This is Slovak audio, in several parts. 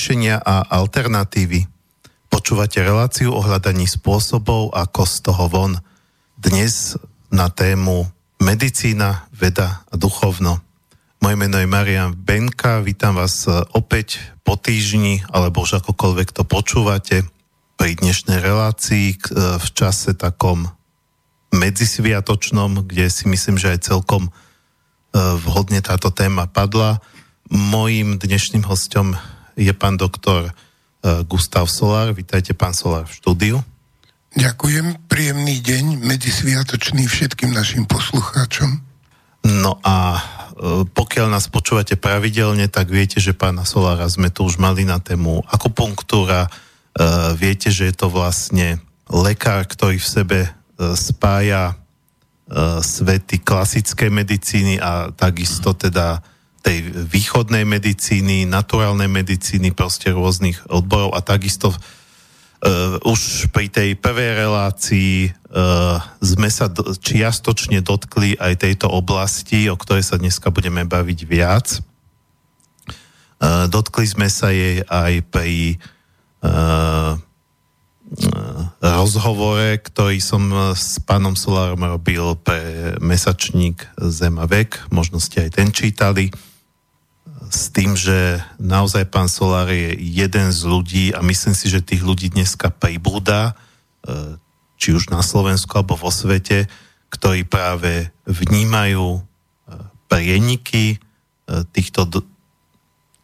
riešenia a alternatívy. Počúvate reláciu o hľadaní spôsobov, ako z toho von. Dnes na tému medicína, veda a duchovno. Moje meno je Marian Benka, vítam vás opäť po týždni, alebo už akokoľvek to počúvate pri dnešnej relácii v čase takom medzisviatočnom, kde si myslím, že aj celkom vhodne táto téma padla. Mojím dnešným hostom je pán doktor e, Gustav Solár. Vítajte, pán Solár, v štúdiu. Ďakujem, príjemný deň, medzisviatočný všetkým našim poslucháčom. No a e, pokiaľ nás počúvate pravidelne, tak viete, že pána Solára sme tu už mali na tému akupunktúra. E, viete, že je to vlastne lekár, ktorý v sebe spája svety klasickej medicíny a takisto teda tej východnej medicíny, naturálnej medicíny, proste rôznych odborov a takisto uh, už pri tej prvej relácii uh, sme sa do, čiastočne dotkli aj tejto oblasti, o ktorej sa dneska budeme baviť viac. Uh, dotkli sme sa jej aj pri uh, rozhovore, ktorý som s pánom Solárom robil pre mesačník Zem a vek, možno ste aj ten čítali s tým, že naozaj pán Solár je jeden z ľudí a myslím si, že tých ľudí dneska pribúda, e, či už na Slovensku alebo vo svete, ktorí práve vnímajú e, prieniky e, týchto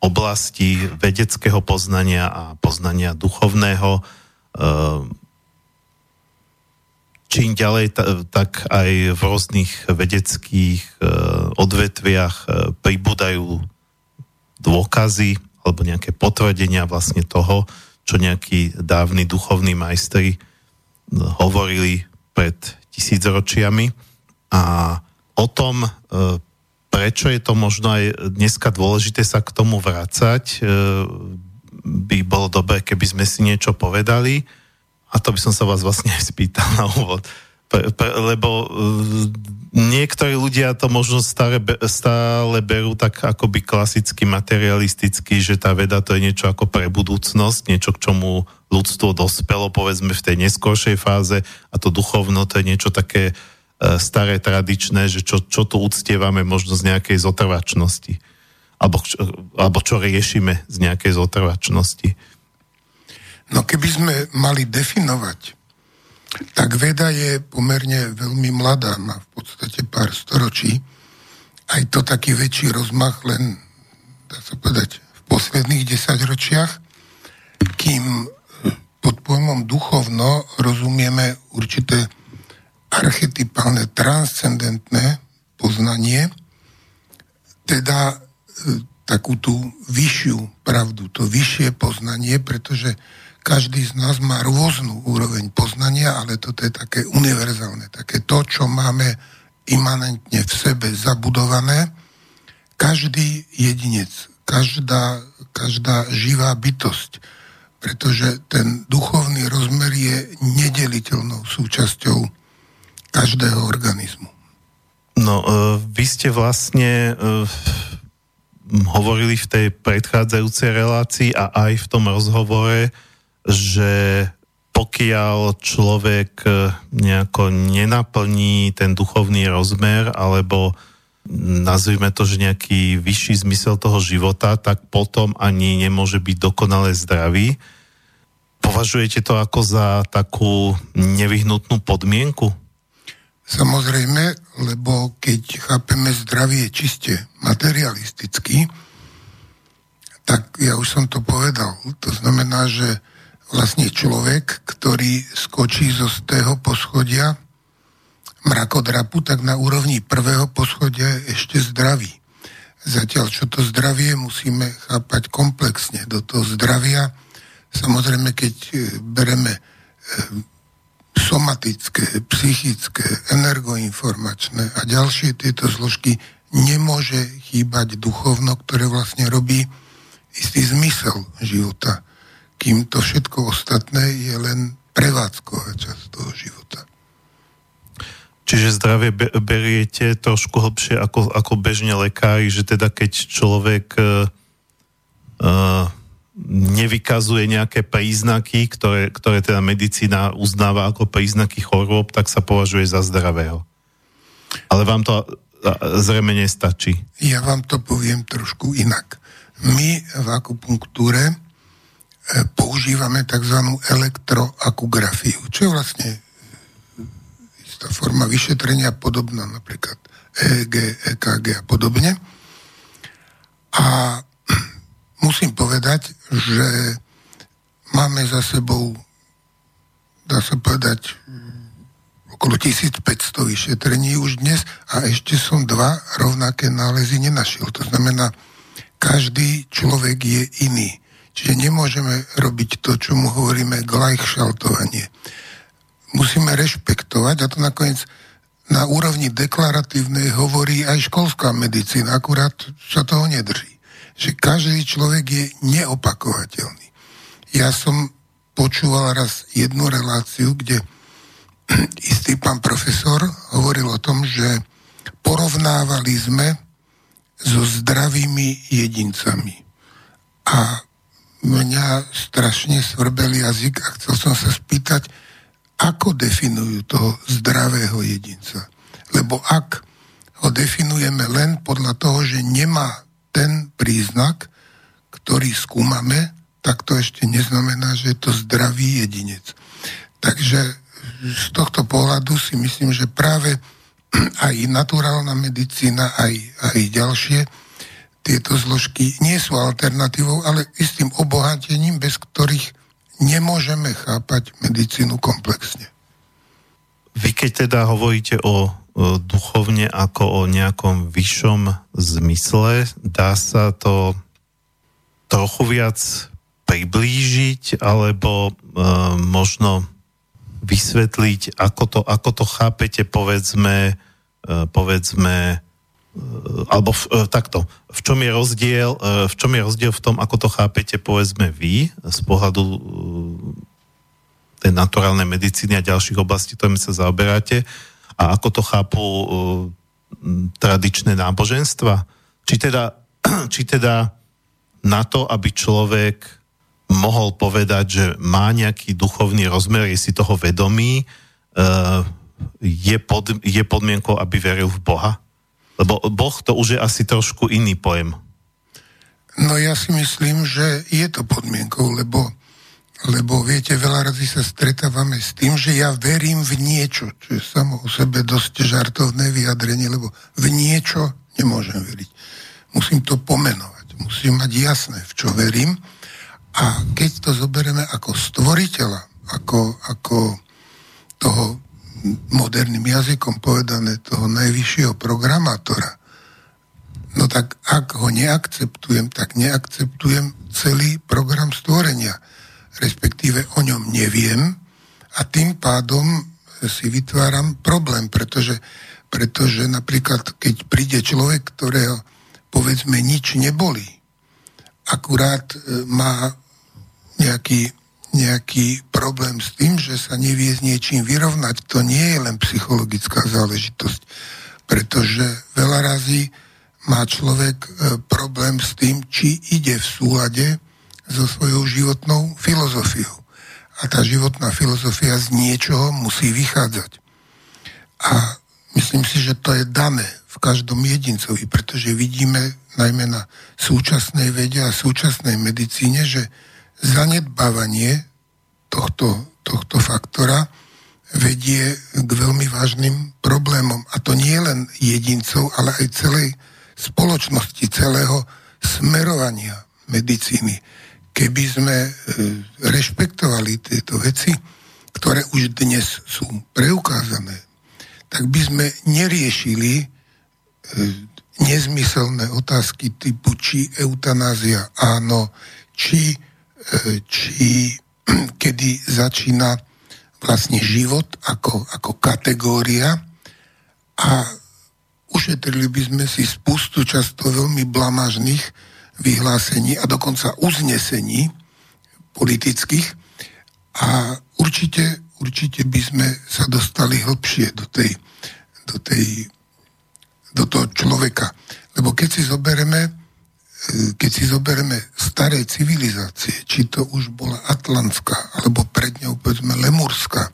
oblastí vedeckého poznania a poznania duchovného. Čím ďalej, tak aj v rôznych vedeckých odvetviach pribúdajú dôkazy alebo nejaké potvrdenia vlastne toho, čo nejakí dávni duchovní majstri no, hovorili pred tisícročiami a o tom, e, prečo je to možno aj dneska dôležité sa k tomu vrácať, e, by bolo dobré, keby sme si niečo povedali a to by som sa vás vlastne spýtal na úvod. Pre, pre, lebo uh, niektorí ľudia to možno stále, stále berú tak akoby klasicky materialisticky, že tá veda to je niečo ako pre budúcnosť, niečo k čomu ľudstvo dospelo povedzme v tej neskoršej fáze a to duchovno to je niečo také uh, staré, tradičné, že čo, čo tu uctievame možno z nejakej zotrvačnosti alebo, alebo čo riešime z nejakej zotrvačnosti. No keby sme mali definovať tak veda je pomerne veľmi mladá, má v podstate pár storočí. Aj to taký väčší rozmach, len dá sa povedať, v posledných desaťročiach, kým e, pod pojmom duchovno rozumieme určité archetypálne, transcendentné poznanie, teda e, takú tú vyššiu pravdu, to vyššie poznanie, pretože každý z nás má rôznu úroveň poznania, ale toto je také univerzálne, také to, čo máme imanentne v sebe zabudované. Každý jedinec, každá, každá živá bytosť, pretože ten duchovný rozmer je nedeliteľnou súčasťou každého organizmu. No, uh, vy ste vlastne uh, hovorili v tej predchádzajúcej relácii a aj v tom rozhovore, že pokiaľ človek e, nejako nenaplní ten duchovný rozmer, alebo nazvime to, že nejaký vyšší zmysel toho života, tak potom ani nemôže byť dokonale zdravý. Považujete to ako za takú nevyhnutnú podmienku? Samozrejme, lebo keď chápeme zdravie čiste materialisticky, tak ja už som to povedal. To znamená, že vlastne človek, ktorý skočí zo stého poschodia mrakodrapu, tak na úrovni prvého poschodia je ešte zdravý. Zatiaľ, čo to zdravie musíme chápať komplexne. Do toho zdravia, samozrejme, keď e, bereme e, somatické, psychické, energoinformačné a ďalšie tieto zložky, nemôže chýbať duchovno, ktoré vlastne robí istý zmysel života kým to všetko ostatné je len prevádzková časť toho života. Čiže zdravie beriete trošku hlbšie ako, ako bežne lekári, že teda keď človek uh, nevykazuje nejaké príznaky, ktoré, ktoré teda medicína uznáva ako príznaky chorôb, tak sa považuje za zdravého. Ale vám to zrejme nestačí. Ja vám to poviem trošku inak. My v akupunktúre e, používame tzv. elektroakugrafiu, čo je vlastne istá forma vyšetrenia podobná napríklad EEG, EKG a podobne. A musím povedať, že máme za sebou, dá sa povedať, okolo 1500 vyšetrení už dnes a ešte som dva rovnaké nálezy nenašiel. To znamená, každý človek je iný. Čiže nemôžeme robiť to, čo mu hovoríme gleichschaltovanie. Musíme rešpektovať a to nakoniec na úrovni deklaratívnej hovorí aj školská medicína, akurát sa toho nedrží že každý človek je neopakovateľný. Ja som počúval raz jednu reláciu, kde istý pán profesor hovoril o tom, že porovnávali sme so zdravými jedincami. A mňa strašne svrbel jazyk a chcel som sa spýtať, ako definujú toho zdravého jedinca. Lebo ak ho definujeme len podľa toho, že nemá ten príznak, ktorý skúmame, tak to ešte neznamená, že je to zdravý jedinec. Takže z tohto pohľadu si myslím, že práve aj naturálna medicína, aj, aj ďalšie tieto zložky nie sú alternatívou, ale istým obohatením, bez ktorých nemôžeme chápať medicínu komplexne. Vy keď teda hovoríte o duchovne ako o nejakom vyššom zmysle. Dá sa to trochu viac priblížiť alebo e, možno vysvetliť, ako to, ako to chápete, povedzme, e, povedzme alebo v, e, takto, v čom je rozdiel, e, v čom je rozdiel v tom, ako to chápete, povedzme vy, z pohľadu e, tej naturálnej medicíny a ďalších oblastí, ktorými sa zaoberáte, a ako to chápu tradičné náboženstva? Či teda, či teda na to, aby človek mohol povedať, že má nejaký duchovný rozmer, je si toho vedomý, je, pod, je podmienkou, aby veril v Boha? Lebo Boh to už je asi trošku iný pojem. No ja si myslím, že je to podmienkou, lebo lebo viete, veľa razy sa stretávame s tým, že ja verím v niečo, čo je samo o sebe dosť žartovné vyjadrenie, lebo v niečo nemôžem veriť. Musím to pomenovať, musím mať jasné, v čo verím a keď to zoberieme ako stvoriteľa, ako, ako toho moderným jazykom povedané, toho najvyššieho programátora, no tak ak ho neakceptujem, tak neakceptujem celý program stvorenia. Respektíve o ňom neviem a tým pádom si vytváram problém, pretože, pretože napríklad keď príde človek, ktorého povedzme nič neboli, akurát e, má nejaký, nejaký problém s tým, že sa nevie s niečím vyrovnať, to nie je len psychologická záležitosť, pretože veľa razy má človek e, problém s tým, či ide v súlade so svojou životnou filozofiou. A tá životná filozofia z niečoho musí vychádzať. A myslím si, že to je dané v každom jedincovi, pretože vidíme najmä na súčasnej vede a súčasnej medicíne, že zanedbávanie tohto, tohto faktora vedie k veľmi vážnym problémom. A to nie len jedincov, ale aj celej spoločnosti, celého smerovania medicíny keby sme e, rešpektovali tieto veci, ktoré už dnes sú preukázané, tak by sme neriešili e, nezmyselné otázky typu, či eutanázia áno, či, či kedy začína vlastne život ako, ako kategória a ušetrili by sme si spustu často veľmi blamážnych vyhlásení a dokonca uznesení politických a určite, určite by sme sa dostali hlbšie do, tej, do, tej, do toho človeka. Lebo keď si zobereme, keď si zoberieme staré civilizácie, či to už bola Atlantská, alebo pred ňou povedzme Lemurská,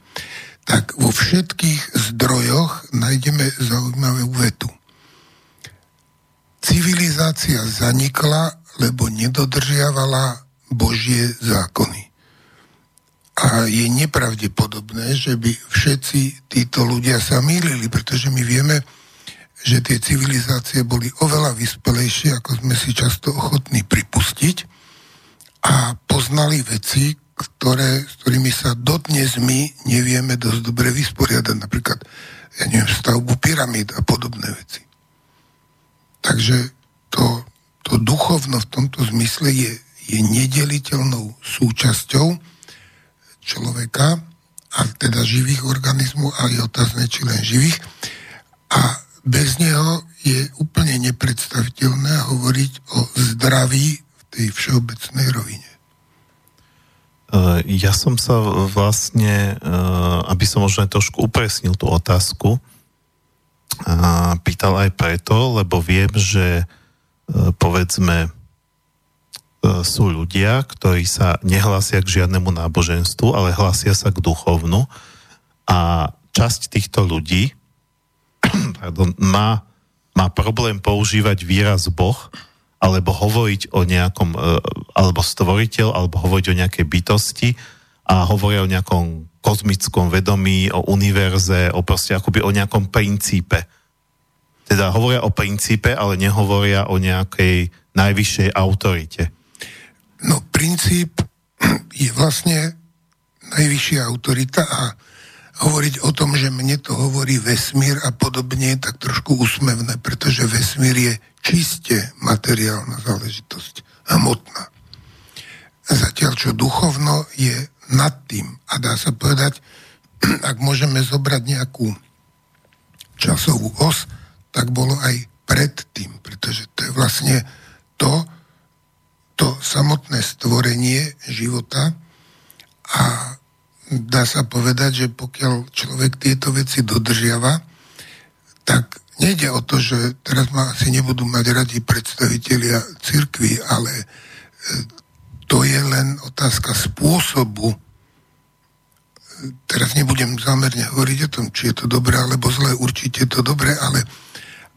tak vo všetkých zdrojoch nájdeme zaujímavú vetu. Civilizácia zanikla, lebo nedodržiavala Božie zákony. A je nepravdepodobné, že by všetci títo ľudia sa mýlili, pretože my vieme, že tie civilizácie boli oveľa vyspelejšie, ako sme si často ochotní pripustiť a poznali veci, ktoré, s ktorými sa dodnes my nevieme dosť dobre vysporiadať. Napríklad, ja neviem, stavbu pyramíd a podobné veci. Takže to, to duchovno v tomto zmysle je, je nedeliteľnou súčasťou človeka, a teda živých organizmov, a je otázne, či len živých. A bez neho je úplne nepredstaviteľné hovoriť o zdraví v tej všeobecnej rovine. Eh, ja som sa vlastne, eh, aby som možno trošku upresnil tú otázku, pýtal aj preto, lebo viem, že povedzme sú ľudia, ktorí sa nehlásia k žiadnemu náboženstvu, ale hlásia sa k duchovnu a časť týchto ľudí pardon, má, má problém používať výraz Boh, alebo hovoriť o nejakom, e, alebo stvoriteľ, alebo hovoriť o nejakej bytosti a hovoria o nejakom kozmickom vedomí, o univerze, o proste akoby o nejakom princípe. Teda hovoria o princípe, ale nehovoria o nejakej najvyššej autorite. No princíp je vlastne najvyššia autorita a hovoriť o tom, že mne to hovorí vesmír a podobne, tak trošku úsmevné, pretože vesmír je čiste materiálna záležitosť, hmotná. Zatiaľ, čo duchovno je nad tým. A dá sa povedať, ak môžeme zobrať nejakú časovú os, tak bolo aj pred tým, pretože to je vlastne to, to samotné stvorenie života a dá sa povedať, že pokiaľ človek tieto veci dodržiava, tak nejde o to, že teraz ma asi nebudú mať radi predstavitelia cirkvy, ale e, to je len otázka spôsobu. Teraz nebudem zámerne hovoriť o tom, či je to dobré alebo zlé, určite to dobré, ale,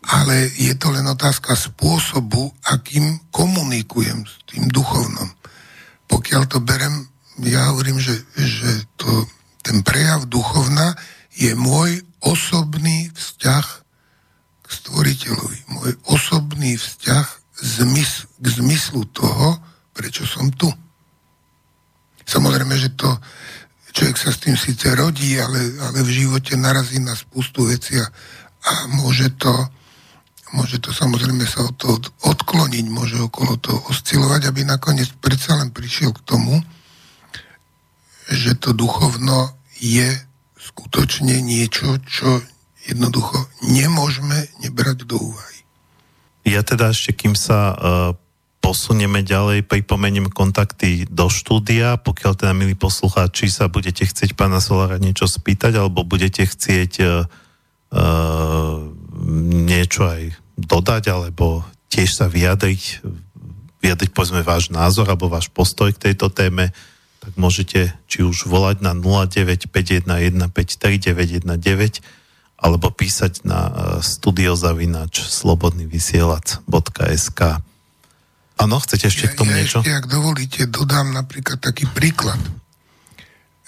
ale je to len otázka spôsobu, akým komunikujem s tým duchovnom. Pokiaľ to berem ja hovorím, že, že to, ten prejav duchovna je môj osobný vzťah k stvoriteľovi. Môj osobný vzťah zmys, k zmyslu toho, prečo som tu. Samozrejme, že to človek sa s tým síce rodí, ale, ale v živote narazí na spustu veci a, a môže to môže to samozrejme sa od toho odkloniť, môže okolo toho oscilovať, aby nakoniec predsa len prišiel k tomu, že to duchovno je skutočne niečo, čo jednoducho nemôžeme nebrať do úvahy. Ja teda ešte, kým sa uh, posunieme ďalej, pripomeniem kontakty do štúdia, pokiaľ teda, milí poslucháči, sa budete chcieť pána Solára niečo spýtať, alebo budete chcieť uh, uh, niečo aj dodať, alebo tiež sa vyjadriť, vyjadriť povedzme váš názor alebo váš postoj k tejto téme, tak môžete či už volať na 0951153919 alebo písať na e, studiozavinač slobodnyvysielac.sk Áno, chcete ešte ja, k tomu ja niečo? Ešte, ak dovolíte, dodám napríklad taký príklad.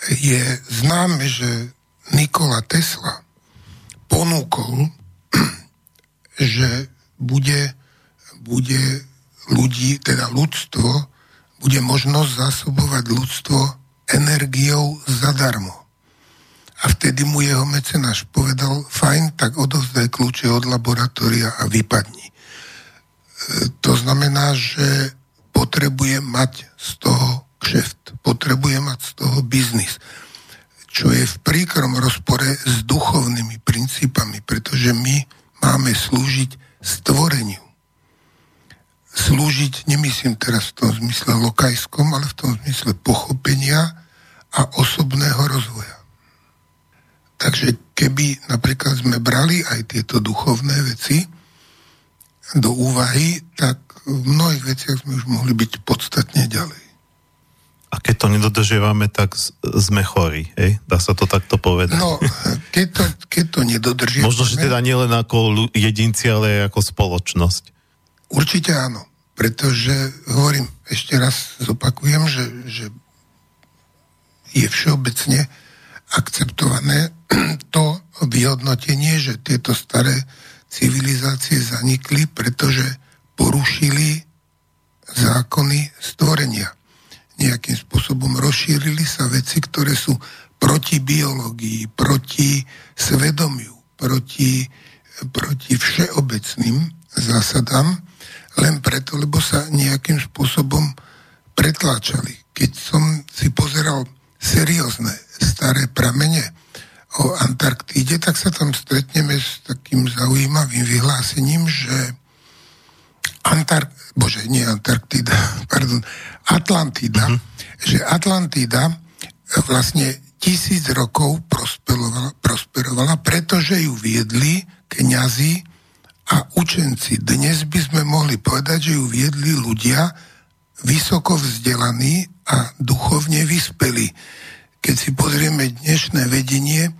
Je známe, že Nikola Tesla ponúkol, že bude, bude ľudí, teda ľudstvo bude možnosť zásobovať ľudstvo energiou zadarmo. A vtedy mu jeho mecenáš povedal, fajn, tak odovzdaj kľúče od laboratória a vypadni. E, to znamená, že potrebuje mať z toho kšeft, potrebuje mať z toho biznis, čo je v príkrom rozpore s duchovnými princípami, pretože my máme slúžiť stvoreniu slúžiť, nemyslím teraz v tom zmysle lokajskom, ale v tom zmysle pochopenia a osobného rozvoja. Takže keby napríklad sme brali aj tieto duchovné veci, do úvahy, tak v mnohých veciach sme už mohli byť podstatne ďalej. A keď to nedodržiavame, tak sme chorí, hej? Dá sa to takto povedať? No, keď to, keď to nedodržiavame... Možno, že teda nielen ako jedinci, ale aj ako spoločnosť. Určite áno, pretože, hovorím, ešte raz zopakujem, že, že je všeobecne akceptované to vyhodnotenie, že tieto staré civilizácie zanikli, pretože porušili zákony stvorenia. Nejakým spôsobom rozšírili sa veci, ktoré sú proti biológii, proti svedomiu, proti, proti všeobecným zásadám, len preto, lebo sa nejakým spôsobom pretláčali. Keď som si pozeral seriózne staré pramene o Antarktíde, tak sa tam stretneme s takým zaujímavým vyhlásením, že Antark... Bože, nie Antarktida, pardon, Atlantida, uh-huh. že Atlantida vlastne tisíc rokov prosperovala, prosperovala, pretože ju viedli kňazi a učenci. Dnes by sme mohli povedať, že ju viedli ľudia vysoko vzdelaní a duchovne vyspelí. Keď si pozrieme dnešné vedenie,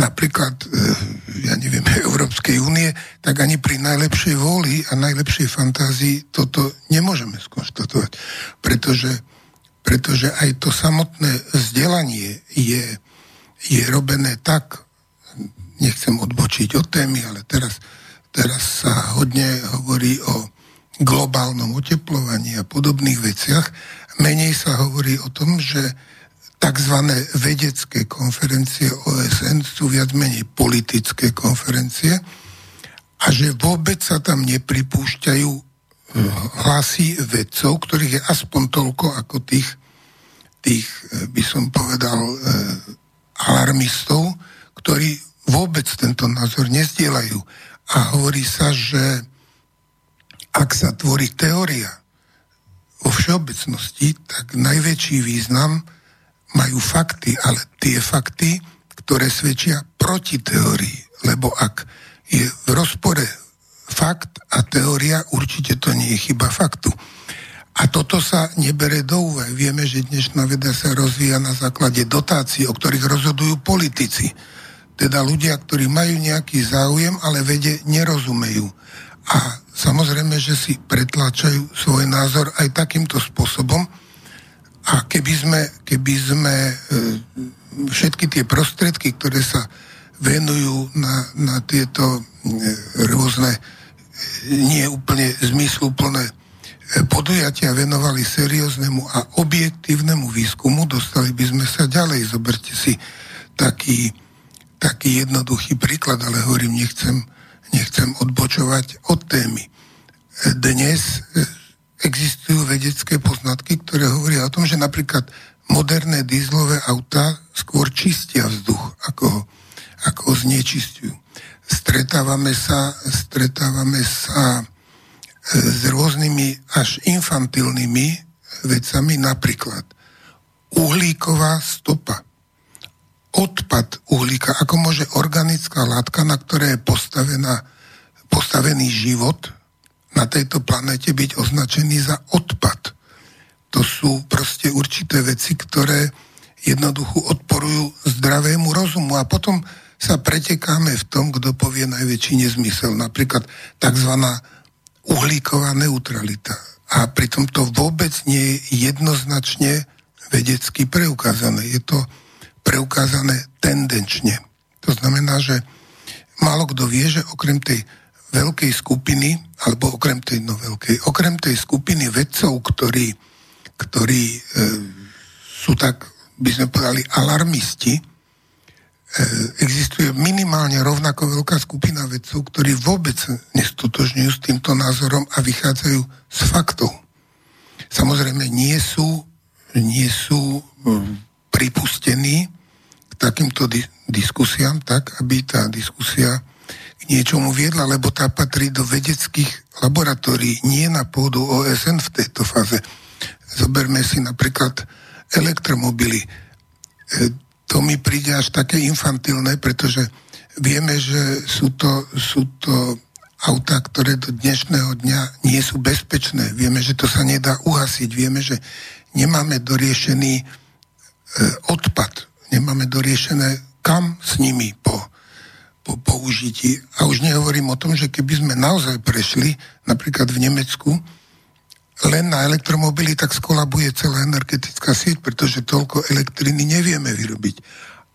napríklad, e, ja neviem, Európskej únie, tak ani pri najlepšej vôli a najlepšej fantázii toto nemôžeme skonštatovať. Pretože, pretože aj to samotné vzdelanie je, je robené tak, nechcem odbočiť od témy, ale teraz, teraz sa hodne hovorí o globálnom oteplovaní a podobných veciach. Menej sa hovorí o tom, že tzv. vedecké konferencie OSN sú viac menej politické konferencie a že vôbec sa tam nepripúšťajú eh, hlasy vedcov, ktorých je aspoň toľko ako tých, tých eh, by som povedal, eh, alarmistov, ktorí vôbec tento názor nezdielajú. A hovorí sa, že ak sa tvorí teória vo všeobecnosti, tak najväčší význam majú fakty, ale tie fakty, ktoré svedčia proti teórii. Lebo ak je v rozpore fakt a teória, určite to nie je chyba faktu. A toto sa nebere do úvahy. Vieme, že dnešná veda sa rozvíja na základe dotácií, o ktorých rozhodujú politici. Teda ľudia, ktorí majú nejaký záujem, ale vede nerozumejú. A samozrejme, že si pretláčajú svoj názor aj takýmto spôsobom, a keby sme, keby sme e, všetky tie prostriedky, ktoré sa venujú na, na tieto e, rôzne e, nie úplne zmysluplné podujatia venovali serióznemu a objektívnemu výskumu, dostali by sme sa ďalej. Zoberte si taký, taký jednoduchý príklad, ale hovorím, nechcem, nechcem odbočovať od témy. Dnes existujú vedecké poznatky, ktoré hovoria o tom, že napríklad moderné dízlové autá skôr čistia vzduch, ako ho, ako ho znečistujú. Stretávame sa, stretávame sa e, s rôznymi až infantilnými vecami, napríklad uhlíková stopa. Odpad uhlíka, ako môže organická látka, na ktoré je postavená, postavený život, na tejto planete byť označený za odpad. To sú proste určité veci, ktoré jednoducho odporujú zdravému rozumu a potom sa pretekáme v tom, kto povie najväčší nezmysel. Napríklad tzv. uhlíková neutralita. A pritom to vôbec nie je jednoznačne vedecky preukázané. Je to preukázané tendenčne. To znamená, že málo kto vie, že okrem tej veľkej skupiny, alebo okrem tej, no veľkej, okrem tej skupiny vedcov, ktorí, ktorí e, sú tak, by sme povedali, alarmisti, e, existuje minimálne rovnako veľká skupina vedcov, ktorí vôbec nestotožňujú s týmto názorom a vychádzajú z faktov. Samozrejme, nie sú, nie sú e, pripustení k takýmto di- diskusiám tak, aby tá diskusia niečomu viedla, lebo tá patrí do vedeckých laboratórií, nie na pôdu OSN v tejto fáze. Zoberme si napríklad elektromobily. E, to mi príde až také infantilné, pretože vieme, že sú to, sú to autá, ktoré do dnešného dňa nie sú bezpečné. Vieme, že to sa nedá uhasiť. Vieme, že nemáme doriešený odpad. Nemáme doriešené, kam s nimi po, po použití. A už nehovorím o tom, že keby sme naozaj prešli, napríklad v Nemecku, len na elektromobily, tak skolabuje celá energetická sieť, pretože toľko elektriny nevieme vyrobiť.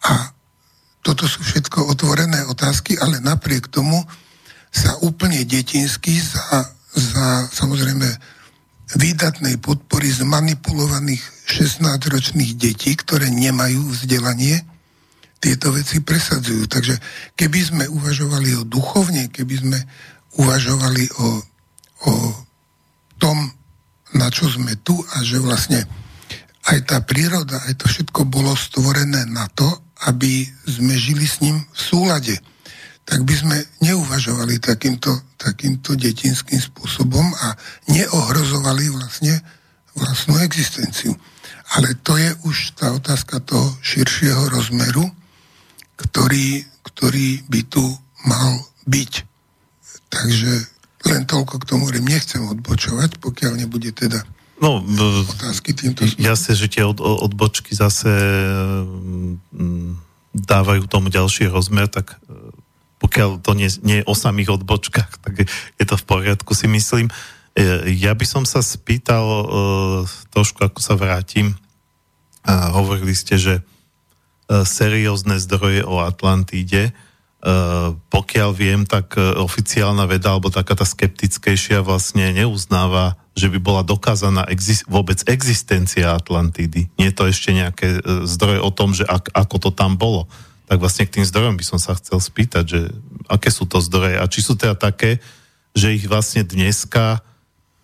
A toto sú všetko otvorené otázky, ale napriek tomu sa úplne detinsky za, za samozrejme výdatnej podpory zmanipulovaných 16-ročných detí, ktoré nemajú vzdelanie, tieto veci presadzujú. Takže keby sme uvažovali o duchovne, keby sme uvažovali o, o tom, na čo sme tu a že vlastne aj tá príroda, aj to všetko bolo stvorené na to, aby sme žili s ním v súlade. Tak by sme neuvažovali takýmto, takýmto detinským spôsobom a neohrozovali vlastne vlastnú existenciu. Ale to je už tá otázka toho širšieho rozmeru, ktorý, ktorý by tu mal byť. Takže len toľko k tomu, že nechcem odbočovať, pokiaľ nebude teda No, otázky týmto Jasne, že tie od, odbočky zase mm, dávajú tomu ďalší rozmer, tak pokiaľ to nie, nie je o samých odbočkách, tak je to v poriadku, si myslím. E, ja by som sa spýtal e, trošku, ako sa vrátim. Hovorili ste, že seriózne zdroje o Atlantíde, pokiaľ viem, tak oficiálna veda alebo taká tá skeptickejšia vlastne neuznáva, že by bola dokázaná exist- vôbec existencia Atlantidy. Nie je to ešte nejaké zdroje o tom, že ak, ako to tam bolo. Tak vlastne k tým zdrojom by som sa chcel spýtať, že aké sú to zdroje a či sú teda také, že ich vlastne dneska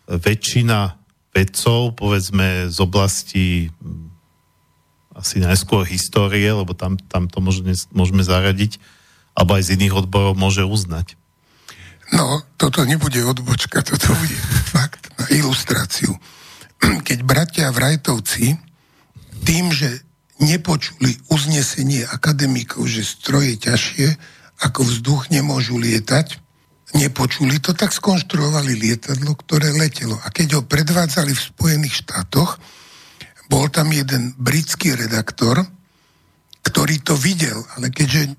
väčšina vedcov, povedzme z oblasti hm, asi najskôr histórie, lebo tam, tam to môžeme, môžeme zaradiť, alebo aj z iných odborov môže uznať. No, toto nebude odbočka, toto bude fakt na ilustráciu. Keď bratia Vrajtovci tým, že nepočuli uznesenie akademikov, že stroje ťažšie ako vzduch nemôžu lietať, nepočuli to, tak skonštruovali lietadlo, ktoré letelo. A keď ho predvádzali v Spojených štátoch, bol tam jeden britský redaktor, ktorý to videl, ale keďže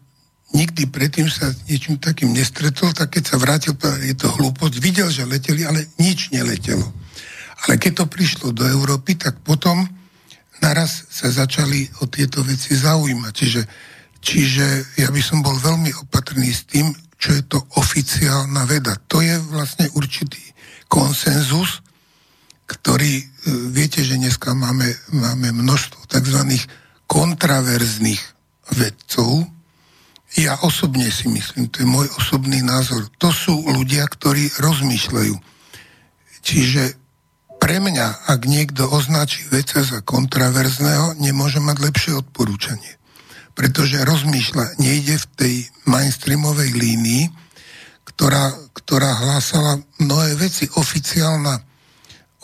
nikdy predtým sa s niečím takým nestretol, tak keď sa vrátil, je to hlúposť, videl, že leteli, ale nič neletelo. Ale keď to prišlo do Európy, tak potom naraz sa začali o tieto veci zaujímať. Čiže, čiže ja by som bol veľmi opatrný s tým, čo je to oficiálna veda. To je vlastne určitý konsenzus, ktorý, e, viete, že dneska máme, máme množstvo tzv. kontraverzných vedcov, ja osobne si myslím, to je môj osobný názor, to sú ľudia, ktorí rozmýšľajú. Čiže pre mňa, ak niekto označí veca za kontraverzného, nemôže mať lepšie odporúčanie. Pretože rozmýšľa, nejde v tej mainstreamovej línii, ktorá, ktorá hlásala mnohé veci. Oficiálna,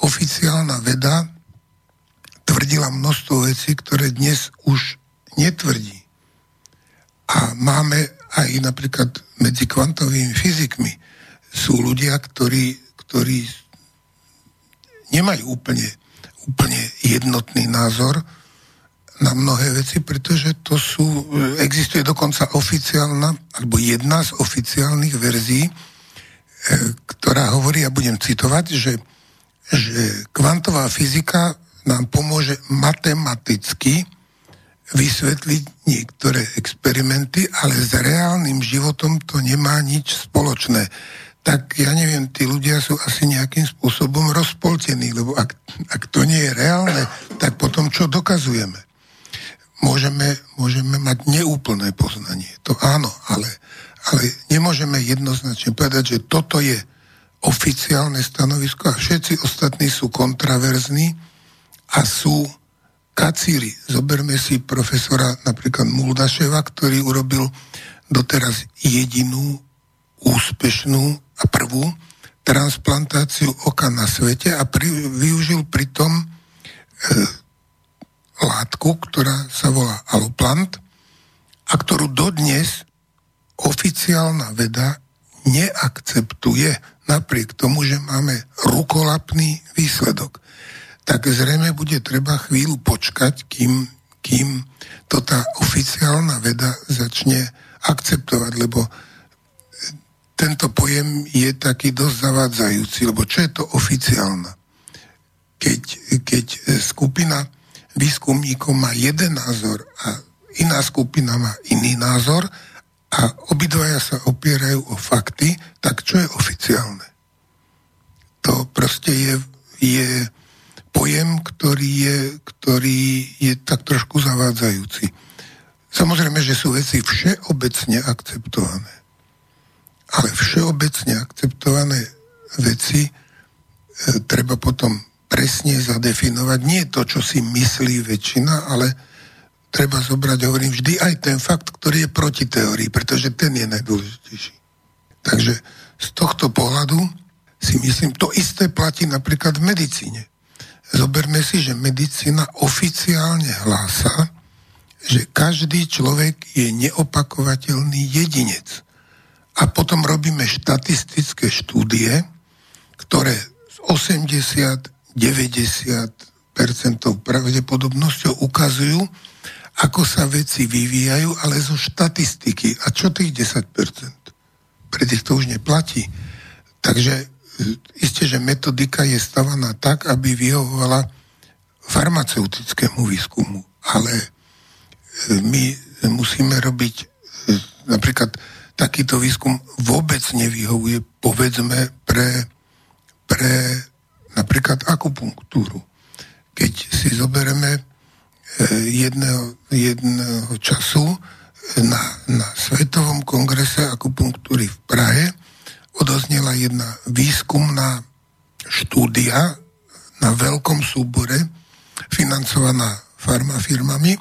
oficiálna veda tvrdila množstvo vecí, ktoré dnes už netvrdí. A máme aj napríklad medzi kvantovými fyzikmi sú ľudia, ktorí, ktorí nemajú úplne, úplne jednotný názor na mnohé veci, pretože to sú, existuje dokonca oficiálna, alebo jedna z oficiálnych verzií, e, ktorá hovorí, ja budem citovať, že, že kvantová fyzika nám pomôže matematicky vysvetliť niektoré experimenty, ale s reálnym životom to nemá nič spoločné. Tak ja neviem, tí ľudia sú asi nejakým spôsobom rozpoltení, lebo ak, ak to nie je reálne, tak potom čo dokazujeme? Môžeme, môžeme mať neúplné poznanie, to áno, ale, ale nemôžeme jednoznačne povedať, že toto je oficiálne stanovisko a všetci ostatní sú kontraverzní a sú kacíri. Zoberme si profesora napríklad Muldaševa, ktorý urobil doteraz jedinú úspešnú a prvú transplantáciu oka na svete a pri, využil pritom e, látku, ktorá sa volá aloplant a ktorú dodnes oficiálna veda neakceptuje napriek tomu, že máme rukolapný výsledok, tak zrejme bude treba chvíľu počkať, kým, kým to tá oficiálna veda začne akceptovať, lebo tento pojem je taký dosť zavádzajúci, lebo čo je to oficiálna? Keď, keď skupina výskumníkov má jeden názor a iná skupina má iný názor a obidvaja sa opierajú o fakty, tak čo je oficiálne? To proste je, je pojem, ktorý je, ktorý je tak trošku zavádzajúci. Samozrejme, že sú veci všeobecne akceptované. Ale všeobecne akceptované veci e, treba potom presne zadefinovať. Nie to, čo si myslí väčšina, ale treba zobrať, hovorím, vždy aj ten fakt, ktorý je proti teórii, pretože ten je najdôležitejší. Takže z tohto pohľadu si myslím, to isté platí napríklad v medicíne. Zoberme si, že medicína oficiálne hlása, že každý človek je neopakovateľný jedinec. A potom robíme štatistické štúdie, ktoré z 80, 90% pravdepodobnosťou ukazujú, ako sa veci vyvíjajú, ale zo štatistiky. A čo tých 10%? Pre tých to už neplatí. Takže isté, že metodika je stavaná tak, aby vyhovovala farmaceutickému výskumu. Ale e, my musíme robiť e, napríklad takýto výskum vôbec nevyhovuje, povedzme, pre, pre napríklad akupunktúru. Keď si zoberieme e, jedného, jedného času na, na Svetovom kongrese akupunktúry v Prahe odoznela jedna výskumná štúdia na veľkom súbore, financovaná farmafirmami,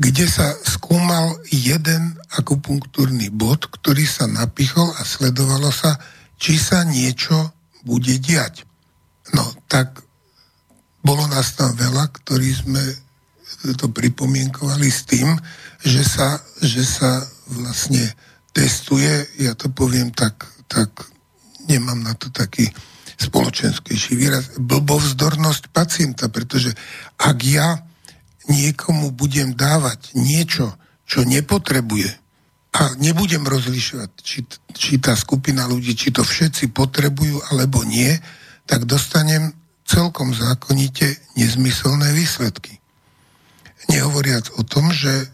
kde sa skúmal jeden akupunktúrny bod, ktorý sa napichol a sledovalo sa, či sa niečo bude diať. No, tak bolo nás tam veľa, ktorí sme to pripomienkovali s tým, že sa, že sa vlastne testuje, ja to poviem tak tak nemám na to taký spoločenskejší výraz, blbovzdornosť pacienta, pretože ak ja niekomu budem dávať niečo, čo nepotrebuje a nebudem rozlišovať, či, či tá skupina ľudí, či to všetci potrebujú alebo nie, tak dostanem celkom zákonite nezmyselné výsledky. Nehovoriac o tom, že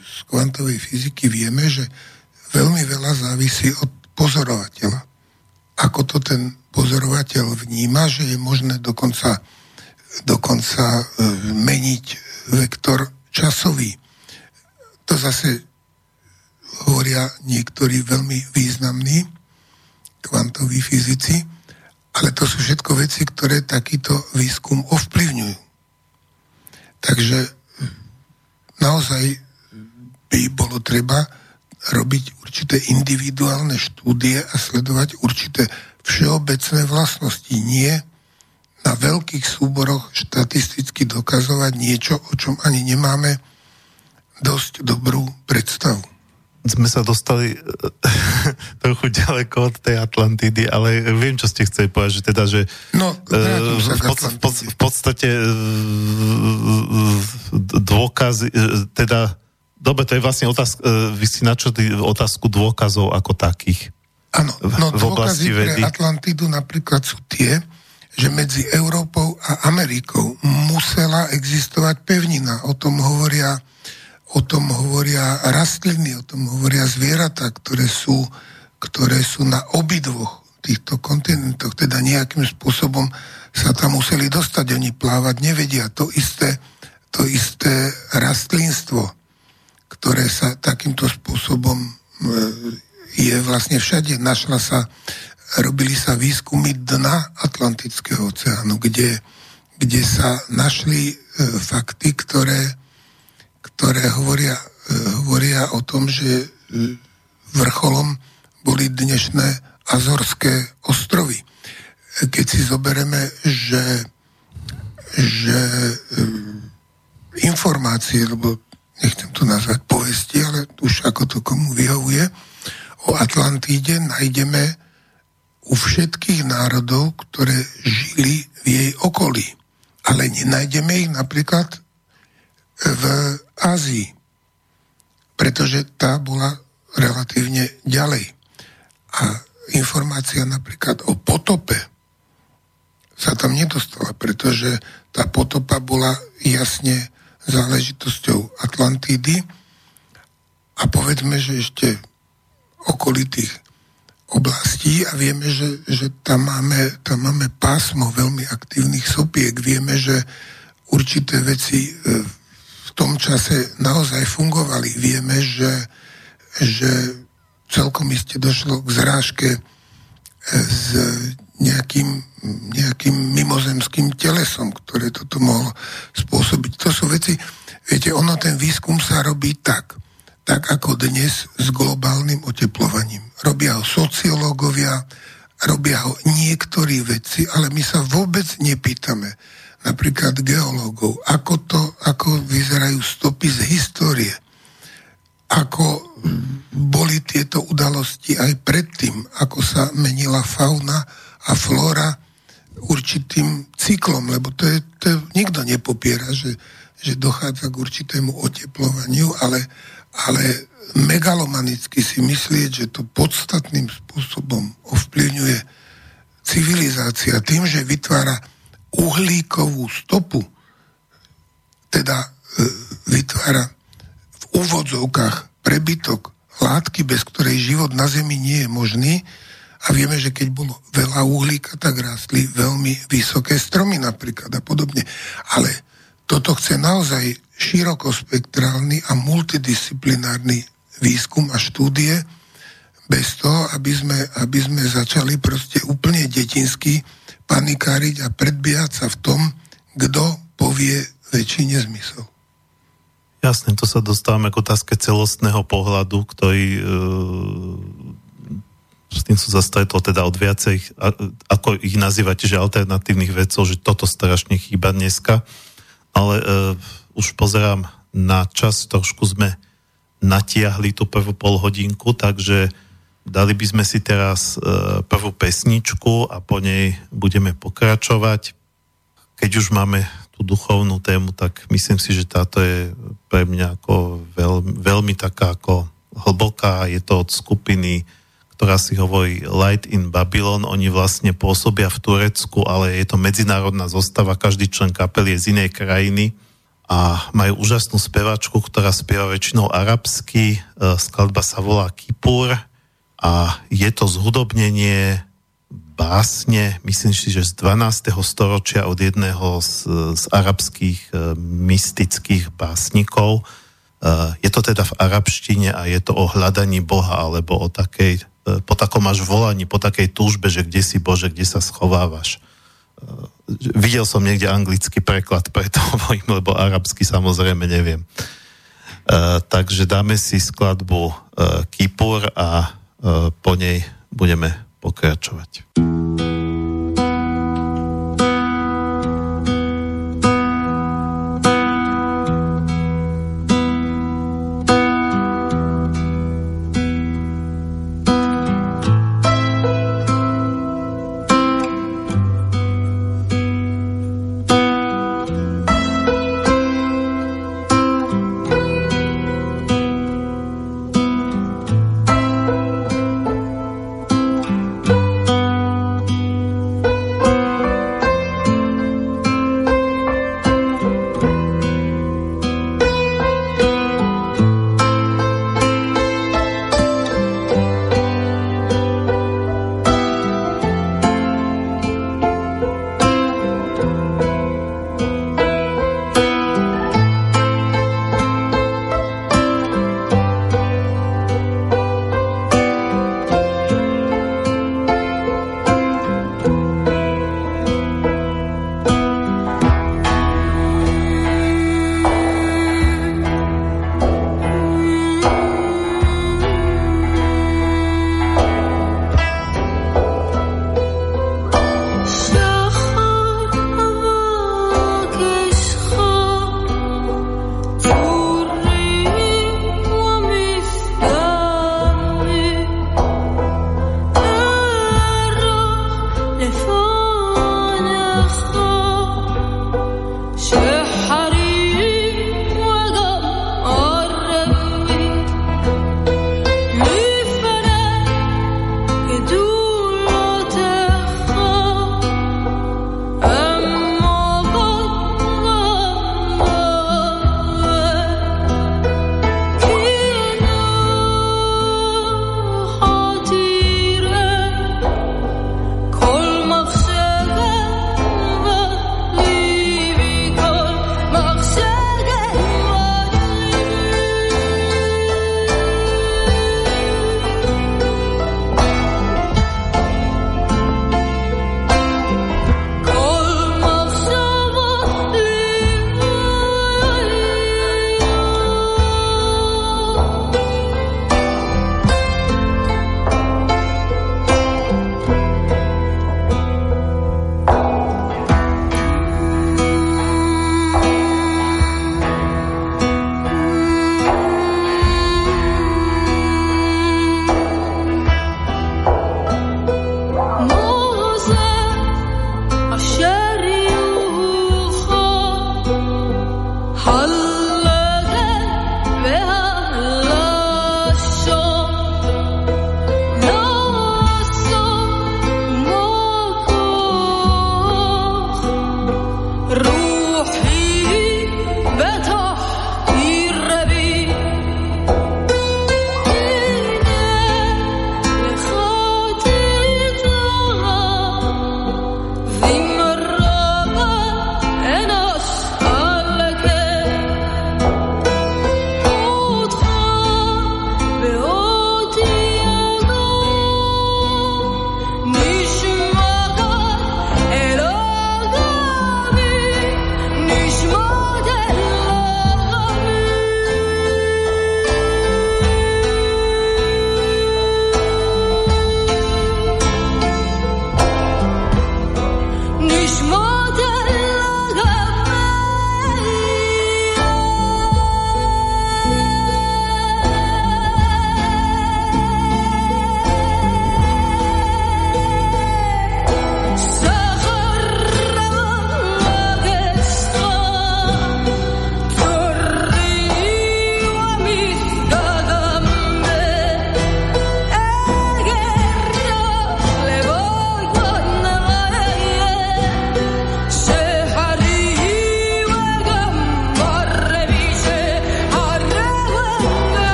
z kvantovej fyziky vieme, že veľmi veľa závisí od pozorovateľa. Ako to ten pozorovateľ vníma, že je možné dokonca, dokonca e, meniť vektor časový. To zase hovoria niektorí veľmi významní kvantoví fyzici, ale to sú všetko veci, ktoré takýto výskum ovplyvňujú. Takže naozaj by bolo treba robiť určité individuálne štúdie a sledovať určité všeobecné vlastnosti. Nie na veľkých súboroch štatisticky dokazovať niečo, o čom ani nemáme dosť dobrú predstavu. Sme sa dostali trochu ďaleko od tej Atlantidy, ale viem, čo ste chceli povedať, že teda, že no, v, pod, v, pod, v podstate dôkazy, teda Dobre, to je vlastne otázka, vy si načali otázku dôkazov ako takých. Áno, no v dôkazy vedy. pre Atlantidu napríklad sú tie, že medzi Európou a Amerikou musela existovať pevnina. O tom hovoria, o tom hovoria rastliny, o tom hovoria zvieratá, ktoré sú, ktoré sú na obidvoch týchto kontinentoch, teda nejakým spôsobom sa tam museli dostať. Oni plávať nevedia. To isté, to isté rastlinstvo ktoré sa takýmto spôsobom e, je vlastne všade. Našla sa, robili sa výskumy dna Atlantického oceánu, kde, kde sa našli e, fakty, ktoré, ktoré hovoria, e, hovoria o tom, že vrcholom boli dnešné Azorské ostrovy. Keď si zobereme, že, že informácie, lebo nechcem to nazvať povesti, ale už ako to komu vyhovuje, o Atlantíde nájdeme u všetkých národov, ktoré žili v jej okolí. Ale nenájdeme ich napríklad v Ázii, pretože tá bola relatívne ďalej. A informácia napríklad o potope sa tam nedostala, pretože tá potopa bola jasne záležitosťou Atlantídy a povedzme, že ešte okolitých oblastí a vieme, že, že tam, máme, tam máme pásmo veľmi aktívnych sopiek. Vieme, že určité veci e, v tom čase naozaj fungovali. Vieme, že, že celkom iste došlo k zrážke e, s nejakým, nejakým mimozemským telesom, ktoré toto mohlo spôsobiť. To sú veci, viete, ono ten výskum sa robí tak, tak ako dnes s globálnym oteplovaním. Robia ho sociológovia, robia ho niektorí veci, ale my sa vôbec nepýtame napríklad geológov, ako to, ako vyzerajú stopy z histórie, ako boli tieto udalosti aj predtým, ako sa menila fauna a flóra určitým cyklom, lebo to je, to nikto nepopiera, že, že dochádza k určitému oteplovaniu, ale, ale megalomanicky si myslieť, že to podstatným spôsobom ovplyvňuje civilizácia tým, že vytvára uhlíkovú stopu, teda e, vytvára v úvodzovkách prebytok látky, bez ktorej život na Zemi nie je možný, a vieme, že keď bolo veľa uhlíka, tak rástli veľmi vysoké stromy napríklad a podobne. Ale toto chce naozaj širokospektrálny a multidisciplinárny výskum a štúdie, bez toho, aby sme, aby sme začali proste úplne detinsky panikáriť a predbiehať sa v tom, kto povie väčší nezmysel. Jasne, to sa dostávame k otázke celostného pohľadu, ktorý e, s tým sú zase to teda od viacej, ako ich nazývate, že alternatívnych vecov, že toto strašne chýba dneska. Ale uh, už pozerám na čas, trošku sme natiahli tú prvú polhodinku, takže dali by sme si teraz uh, prvú pesničku a po nej budeme pokračovať. Keď už máme tú duchovnú tému, tak myslím si, že táto je pre mňa ako veľ, veľmi taká ako hlboká. Je to od skupiny ktorá si hovorí Light in Babylon. Oni vlastne pôsobia v Turecku, ale je to medzinárodná zostava, každý člen kapely je z inej krajiny a majú úžasnú spevačku, ktorá spieva väčšinou arabsky. E, skladba sa volá Kipur a je to zhudobnenie básne, myslím si, že z 12. storočia od jedného z, z arabských e, mystických básnikov. E, je to teda v arabštine a je to o hľadaní Boha alebo o takej po takom až volaní, po takej túžbe, že kde si Bože, kde sa schovávaš. Videl som niekde anglický preklad, preto hovorím, lebo arabsky samozrejme neviem. Uh, takže dáme si skladbu uh, Kipur a uh, po nej budeme pokračovať.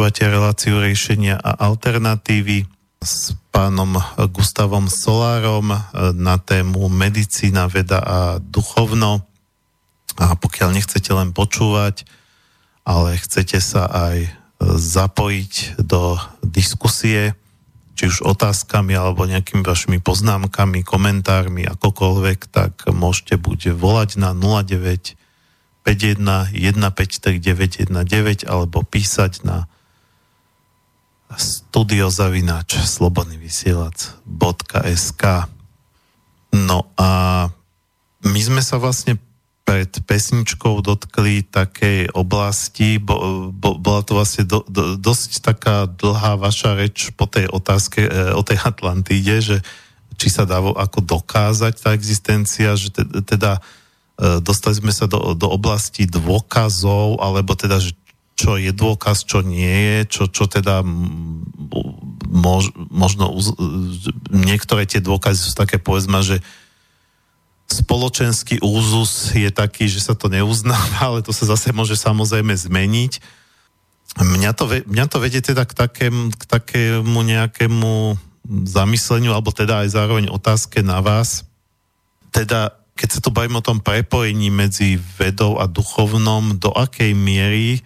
Počúvate reláciu riešenia a alternatívy s pánom Gustavom Solárom na tému medicína, veda a duchovno. A pokiaľ nechcete len počúvať, ale chcete sa aj zapojiť do diskusie, či už otázkami alebo nejakými vašimi poznámkami, komentármi, akokoľvek, tak môžete buď volať na 09 51 153 alebo písať na studiozavinač slobodnyvysielac.sk No a my sme sa vlastne pred pesničkou dotkli takej oblasti, bo, bo, bola to vlastne do, do, dosť taká dlhá vaša reč po tej otázke e, o tej Atlantíde, že či sa dá ako dokázať tá existencia, že te, teda E, dostali sme sa do, do oblasti dôkazov, alebo teda, že čo je dôkaz, čo nie je, čo, čo teda mož, možno uz, niektoré tie dôkazy sú také povedzme, že spoločenský úzus je taký, že sa to neuznáva, ale to sa zase môže samozrejme zmeniť. Mňa to, mňa to vedie teda k, takém, k takému nejakému zamysleniu, alebo teda aj zároveň otázke na vás. Teda keď sa tu bavíme o tom prepojení medzi vedou a duchovnom, do akej miery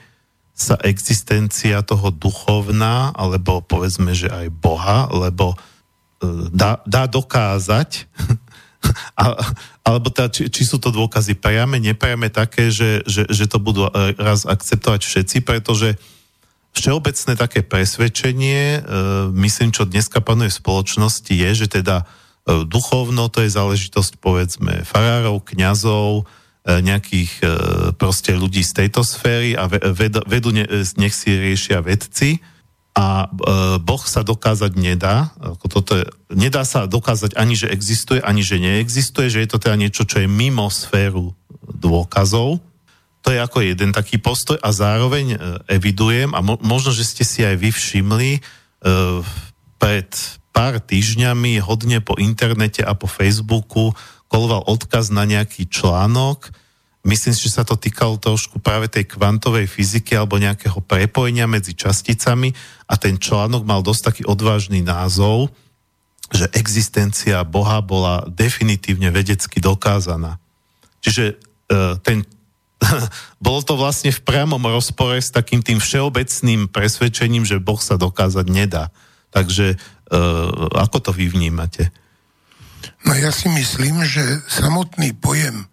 sa existencia toho duchovná, alebo povedzme, že aj Boha, lebo e, dá, dá dokázať, a, alebo teda, či, či sú to dôkazy priame, nepriame také, že, že, že to budú e, raz akceptovať všetci, pretože všeobecné také presvedčenie, e, myslím, čo dneska panuje v spoločnosti, je, že teda duchovno, to je záležitosť povedzme farárov, kňazov, nejakých e, proste ľudí z tejto sféry a vedu, nech si riešia vedci a Boh sa dokázať nedá. Toto je, nedá sa dokázať ani, že existuje, ani, že neexistuje, že je to teda niečo, čo je mimo sféru dôkazov. To je ako jeden taký postoj a zároveň evidujem a mo, možno, že ste si aj vy všimli pred pár týždňami hodne po internete a po Facebooku koloval odkaz na nejaký článok. Myslím si, že sa to týkalo trošku práve tej kvantovej fyziky alebo nejakého prepojenia medzi časticami a ten článok mal dosť taký odvážny názov, že existencia Boha bola definitívne vedecky dokázaná. Čiže e, ten bolo to vlastne v priamom rozpore s takým tým všeobecným presvedčením, že Boh sa dokázať nedá. Takže Uh, ako to vy vnímate? No ja si myslím, že samotný pojem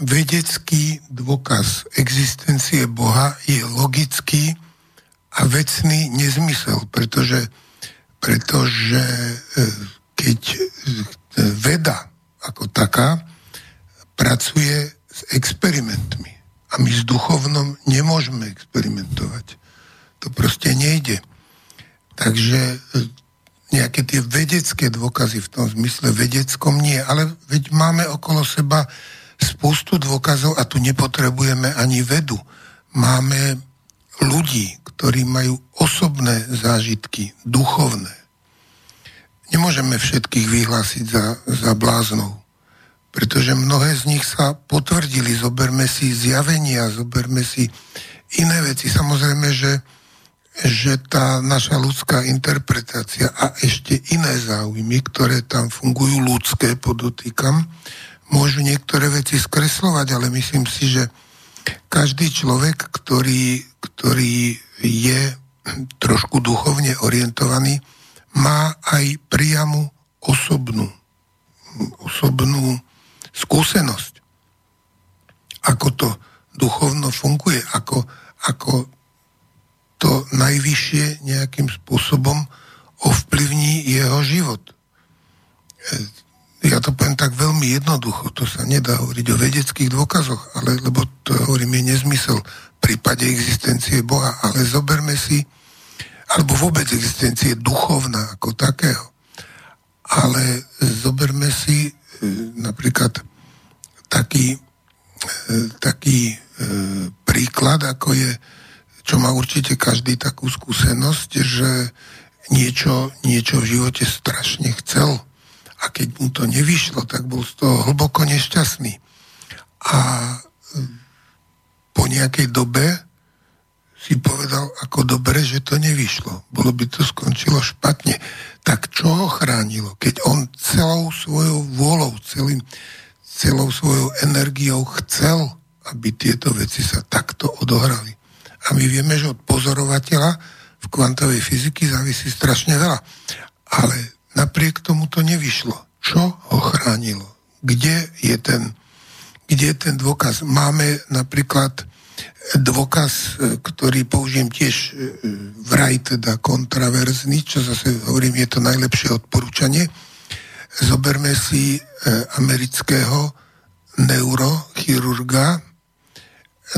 vedecký dôkaz existencie Boha je logický a vecný nezmysel, pretože, pretože e, keď veda ako taká pracuje s experimentmi a my s duchovnom nemôžeme experimentovať. To proste nejde. Takže nejaké tie vedecké dôkazy v tom zmysle vedeckom nie, ale veď máme okolo seba spústu dôkazov a tu nepotrebujeme ani vedu. Máme ľudí, ktorí majú osobné zážitky, duchovné. Nemôžeme všetkých vyhlásiť za, za bláznou, pretože mnohé z nich sa potvrdili. Zoberme si zjavenia, zoberme si iné veci. Samozrejme, že že tá naša ľudská interpretácia a ešte iné záujmy, ktoré tam fungujú ľudské, podotýkam, môžu niektoré veci skreslovať, ale myslím si, že každý človek, ktorý, ktorý je trošku duchovne orientovaný, má aj priamu osobnú, osobnú skúsenosť. Ako to duchovno funguje, ako, ako to najvyššie nejakým spôsobom ovplyvní jeho život. E, ja to poviem tak veľmi jednoducho, to sa nedá hovoriť o vedeckých dôkazoch, ale, lebo to hovorím je nezmysel v prípade existencie Boha, ale zoberme si, alebo vôbec existencie duchovná ako takého. Ale zoberme si e, napríklad taký, e, taký príklad, ako je čo má určite každý takú skúsenosť, že niečo, niečo v živote strašne chcel a keď mu to nevyšlo, tak bol z toho hlboko nešťastný. A e, po nejakej dobe si povedal, ako dobre, že to nevyšlo. Bolo by to skončilo špatne. Tak čo ho chránilo? Keď on celou svojou vôľou, celým, celou svojou energiou chcel, aby tieto veci sa takto odohrali. A my vieme, že od pozorovateľa v kvantovej fyziky závisí strašne veľa. Ale napriek tomu to nevyšlo. Čo ho chránilo? Kde je ten, kde je ten dôkaz? Máme napríklad dôkaz, e, ktorý použijem tiež e, vraj teda kontraverzný, čo zase hovorím, je to najlepšie odporúčanie. Zoberme si e, amerického neurochirurga,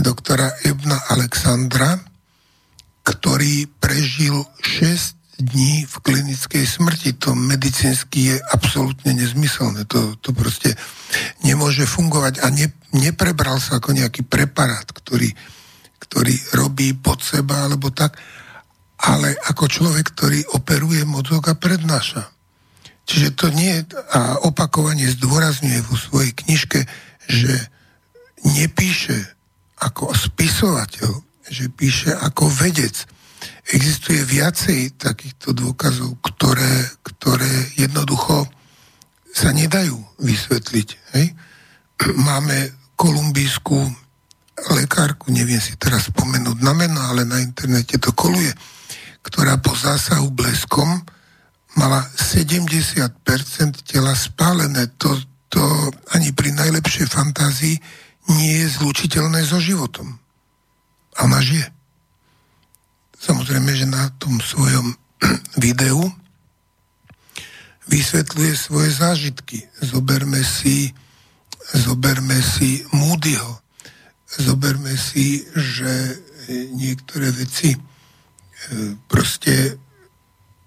doktora Ebna Alexandra, ktorý prežil 6 dní v klinickej smrti. To medicínsky je absolútne nezmyselné. To, to proste nemôže fungovať a ne, neprebral sa ako nejaký preparát, ktorý ktorý robí pod seba alebo tak, ale ako človek, ktorý operuje mozog a prednáša. Čiže to nie, a opakovane zdôrazňuje vo svojej knižke, že nepíše ako spisovateľ, že píše ako vedec. Existuje viacej takýchto dôkazov, ktoré, ktoré jednoducho sa nedajú vysvetliť. Hej? Máme kolumbijskú lekárku, neviem si teraz spomenúť na meno, ale na internete to koluje, ktorá po zásahu bleskom mala 70% tela spálené. To, to ani pri najlepšej fantázii nie je zlučiteľné so životom. A ona žije. Samozrejme, že na tom svojom videu vysvetľuje svoje zážitky. Zoberme si, zoberme si Moodyho, zoberme si, že niektoré veci e, proste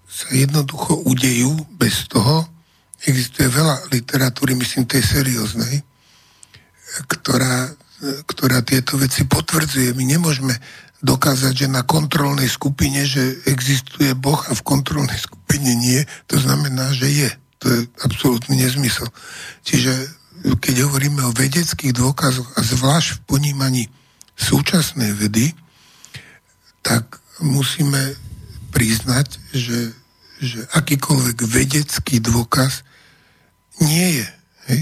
sa jednoducho udejú bez toho. Existuje veľa literatúry, myslím, tej serióznej, ktorá, ktorá tieto veci potvrdzuje. My nemôžeme dokázať, že na kontrolnej skupine, že existuje Boh a v kontrolnej skupine nie, to znamená, že je. To je absolútny nezmysel. Čiže keď hovoríme o vedeckých dôkazoch a zvlášť v ponímaní súčasnej vedy, tak musíme priznať, že, že akýkoľvek vedecký dôkaz nie je. Hej?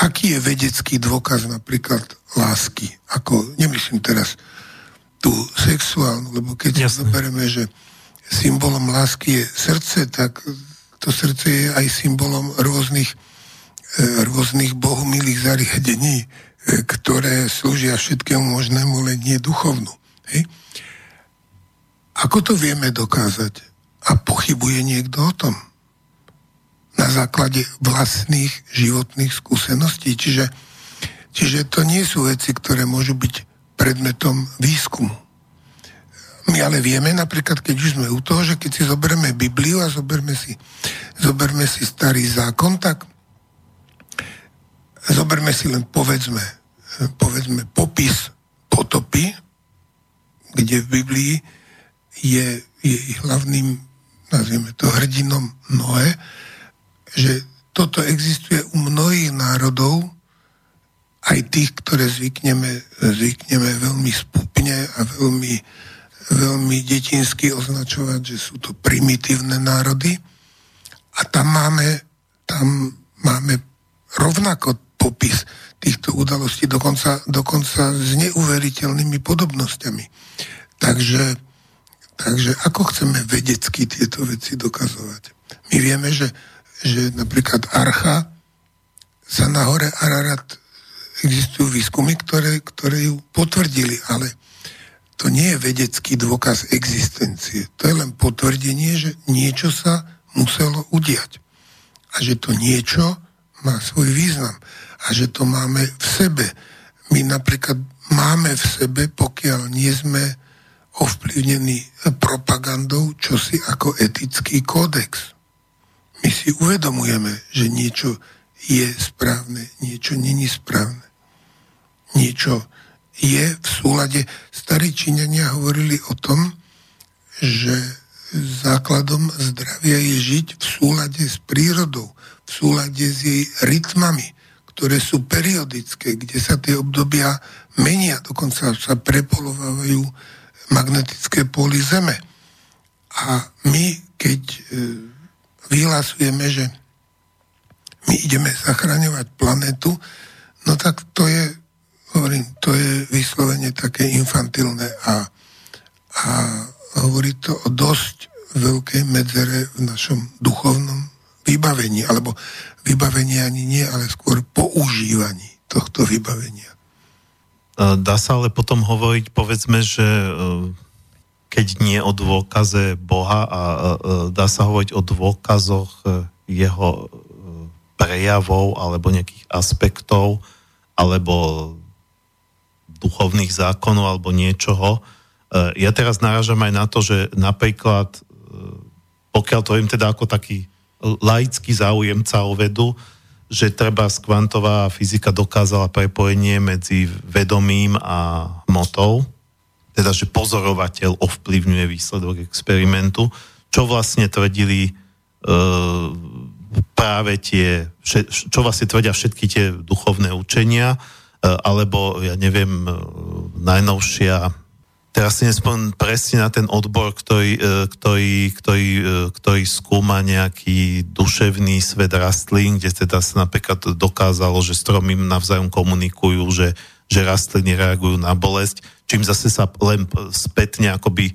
Aký je vedecký dôkaz napríklad lásky? Ako, nemyslím teraz tú sexuálnu, lebo keď si zoberieme, že symbolom lásky je srdce, tak to srdce je aj symbolom rôznych E, rôznych bohumilých zariadení, e, ktoré slúžia všetkému možnému, len nie duchovnú. Hej? Ako to vieme dokázať? A pochybuje niekto o tom? Na základe vlastných životných skúseností. Čiže, čiže to nie sú veci, ktoré môžu byť predmetom výskumu. My ale vieme napríklad, keď už sme u toho, že keď si zoberieme Bibliu a zoberme si, zoberme si starý zákon, tak Zoberme si len povedzme, povedzme popis potopy, kde v Biblii je, je hlavným, nazvieme to hrdinom Noé, že toto existuje u mnohých národov, aj tých, ktoré zvykneme, zvykneme veľmi spupne a veľmi, veľmi detinsky označovať, že sú to primitívne národy. A tam máme, tam máme rovnako popis týchto udalostí, dokonca, dokonca s neuveriteľnými podobnosťami. Takže, takže ako chceme vedecky tieto veci dokazovať? My vieme, že, že napríklad Archa sa na hore Ararat existujú výskumy, ktoré, ktoré ju potvrdili, ale to nie je vedecký dôkaz existencie. To je len potvrdenie, že niečo sa muselo udiať. A že to niečo má svoj význam a že to máme v sebe. My napríklad máme v sebe, pokiaľ nie sme ovplyvnení propagandou, čo si ako etický kódex. My si uvedomujeme, že niečo je správne, niečo není správne. Niečo je v súlade. Starí Číňania hovorili o tom, že základom zdravia je žiť v súlade s prírodou, v súlade s jej rytmami ktoré sú periodické, kde sa tie obdobia menia, dokonca sa prepolovávajú magnetické póly Zeme. A my, keď e, vyhlasujeme, že my ideme zachraňovať planetu, no tak to je, hovorím, to je vyslovene také infantilné a, a hovorí to o dosť veľkej medzere v našom duchovnom vybavení, alebo vybavení ani nie, ale skôr používaní tohto vybavenia. Dá sa ale potom hovoriť, povedzme, že e, keď nie o dôkaze Boha a e, e, dá sa hovoriť o dôkazoch jeho prejavov alebo nejakých aspektov alebo duchovných zákonov alebo niečoho. Ja teraz narážam aj na to, že napríklad, pokiaľ to viem teda ako taký laický záujemca o vedu, že treba z kvantová fyzika dokázala prepojenie medzi vedomím a hmotou, teda že pozorovateľ ovplyvňuje výsledok experimentu, čo vlastne tvrdili e, práve tie, čo vlastne tvrdia všetky tie duchovné učenia, e, alebo ja neviem, e, najnovšia teraz si nespomínam presne na ten odbor, ktorý, e, ktorý, ktorý, e, ktorý skúma nejaký duševný svet rastlín, kde teda sa napríklad dokázalo, že stromy navzájom komunikujú, že, že rastliny reagujú na bolesť, čím zase sa len spätne akoby e,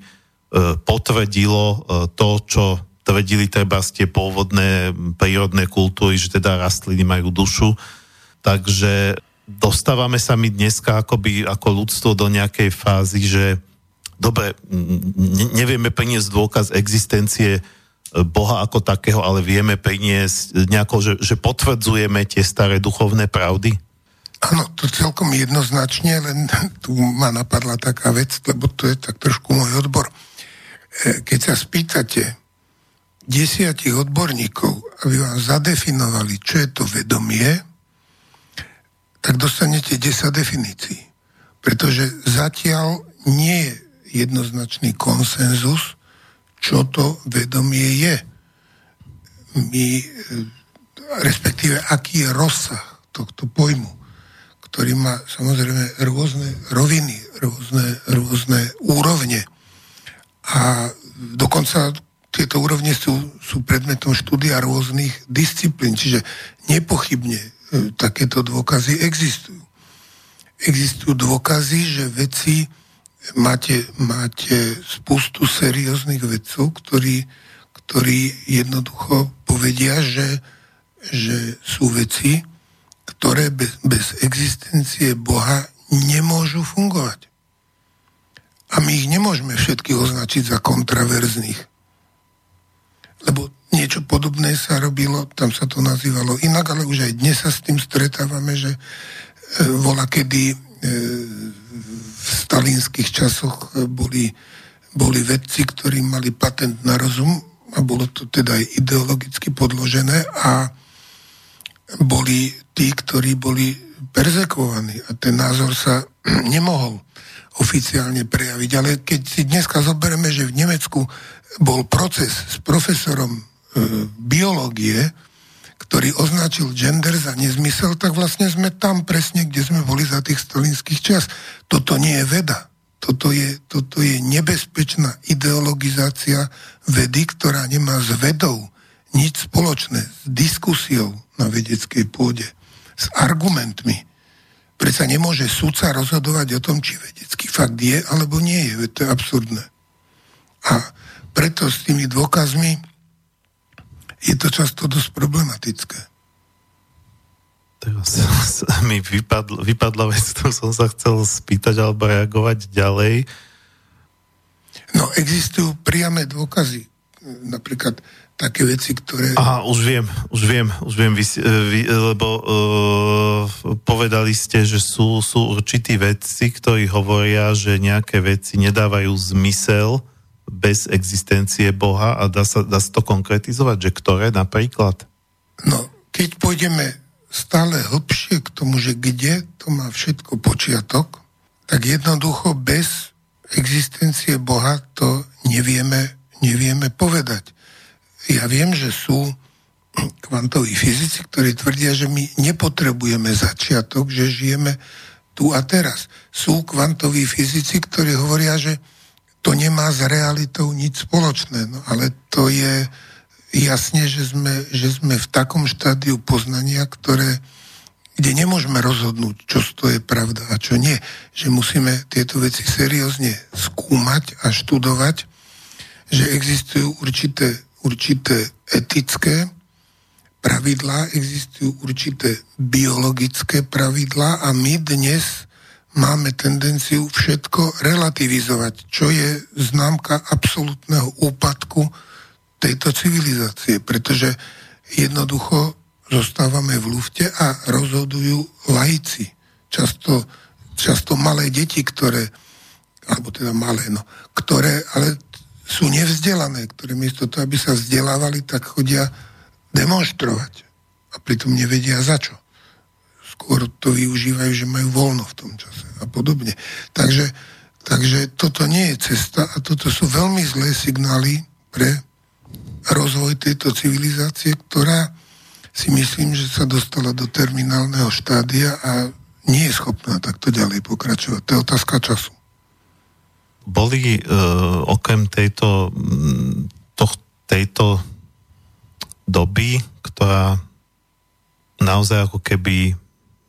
potvrdilo to, čo tvrdili treba z tie pôvodné prírodné kultúry, že teda rastliny majú dušu. Takže dostávame sa my dneska akoby ako ľudstvo do nejakej fázy, že dobre, ne, nevieme priniesť dôkaz existencie e, Boha ako takého, ale vieme priniesť nejako, že, že potvrdzujeme tie staré duchovné pravdy? Áno, to celkom jednoznačne, len tu ma napadla taká vec, lebo to je tak trošku môj odbor. E, keď sa spýtate desiatich odborníkov, aby vám zadefinovali, čo je to vedomie, tak dostanete 10 definícií. Pretože zatiaľ nie je jednoznačný konsenzus, čo to vedomie je. My, e, respektíve, aký je rozsah tohto pojmu, ktorý má samozrejme rôzne roviny, rôzne, rôzne úrovne. A dokonca tieto úrovne sú, sú predmetom štúdia rôznych disciplín, čiže nepochybne E, takéto dôkazy existujú. Existujú dôkazy, že veci máte, máte spustu serióznych vedcov, ktorí, ktorí jednoducho povedia, že, že sú veci, ktoré bez, existencie Boha nemôžu fungovať. A my ich nemôžeme všetky označiť za kontraverzných. Lebo niečo podobné sa robilo, tam sa to nazývalo inak, ale už aj dnes sa s tým stretávame, že e, vola kedy e, v stalinských časoch e, boli, boli vedci, ktorí mali patent na rozum a bolo to teda aj ideologicky podložené a boli tí, ktorí boli perzekovaní a ten názor sa nemohol oficiálne prejaviť. Ale keď si dneska zoberieme, že v Nemecku bol proces s profesorom E, biológie, ktorý označil gender za nezmysel, tak vlastne sme tam presne, kde sme boli za tých stalinských čas. Toto nie je veda. Toto je, toto je nebezpečná ideologizácia vedy, ktorá nemá s vedou nič spoločné, s diskusiou na vedeckej pôde, s argumentmi. Prečo nemôže sudca rozhodovať o tom, či vedecký fakt je alebo nie je. To je absurdné. A preto s tými dôkazmi je to často dosť problematické. Teraz mi vypadla, vypadla vec, ktorú som sa chcel spýtať alebo reagovať ďalej. No, existujú priame dôkazy. Napríklad také veci, ktoré... Aha, už viem, už viem, už viem, vy, vy, lebo uh, povedali ste, že sú, sú určití vedci, ktorí hovoria, že nejaké veci nedávajú zmysel, bez existencie Boha a dá sa, dá sa to konkretizovať, že ktoré napríklad? No, keď pôjdeme stále hlbšie k tomu, že kde to má všetko počiatok, tak jednoducho bez existencie Boha to nevieme, nevieme povedať. Ja viem, že sú kvantoví fyzici, ktorí tvrdia, že my nepotrebujeme začiatok, že žijeme tu a teraz. Sú kvantoví fyzici, ktorí hovoria, že to nemá s realitou nič spoločné. No ale to je jasne, že sme, že sme v takom štádiu poznania, ktoré, kde nemôžeme rozhodnúť, čo to je pravda a čo nie. Že musíme tieto veci seriózne skúmať a študovať, že existujú určité, určité etické pravidlá, existujú určité biologické pravidlá a my dnes máme tendenciu všetko relativizovať, čo je známka absolútneho úpadku tejto civilizácie, pretože jednoducho zostávame v lufte a rozhodujú laici. Často, často malé deti, ktoré, alebo teda malé, no, ktoré ale sú nevzdelané, ktoré miesto toho, aby sa vzdelávali, tak chodia demonstrovať. A pritom nevedia za čo. Skôr to využívajú, že majú voľno v tom čase a podobne. Takže, takže toto nie je cesta a toto sú veľmi zlé signály pre rozvoj tejto civilizácie, ktorá si myslím, že sa dostala do terminálneho štádia a nie je schopná takto ďalej pokračovať. To je otázka času. Boli uh, okrem tejto, to, tejto doby, ktorá naozaj ako keby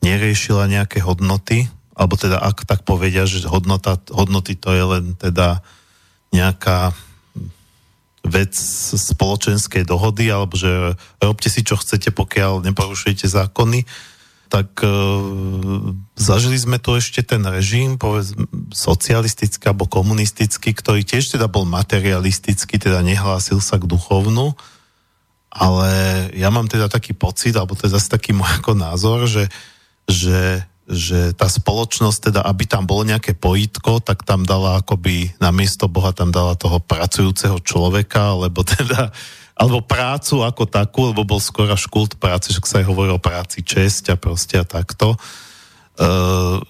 neriešila nejaké hodnoty, alebo teda ak tak povedia, že hodnota, hodnoty to je len teda nejaká vec spoločenskej dohody, alebo že robte si, čo chcete, pokiaľ neporušujete zákony, tak e, zažili sme tu ešte ten režim, povedz, socialistický alebo komunistický, ktorý tiež teda bol materialistický, teda nehlásil sa k duchovnu, ale ja mám teda taký pocit, alebo to je zase taký môj ako názor, že, že, že tá spoločnosť, teda aby tam bolo nejaké pojitko, tak tam dala akoby na miesto Boha tam dala toho pracujúceho človeka, alebo teda alebo prácu ako takú, lebo bol skôr až kult práce, že sa aj hovorí o práci česť a proste a takto. Uh,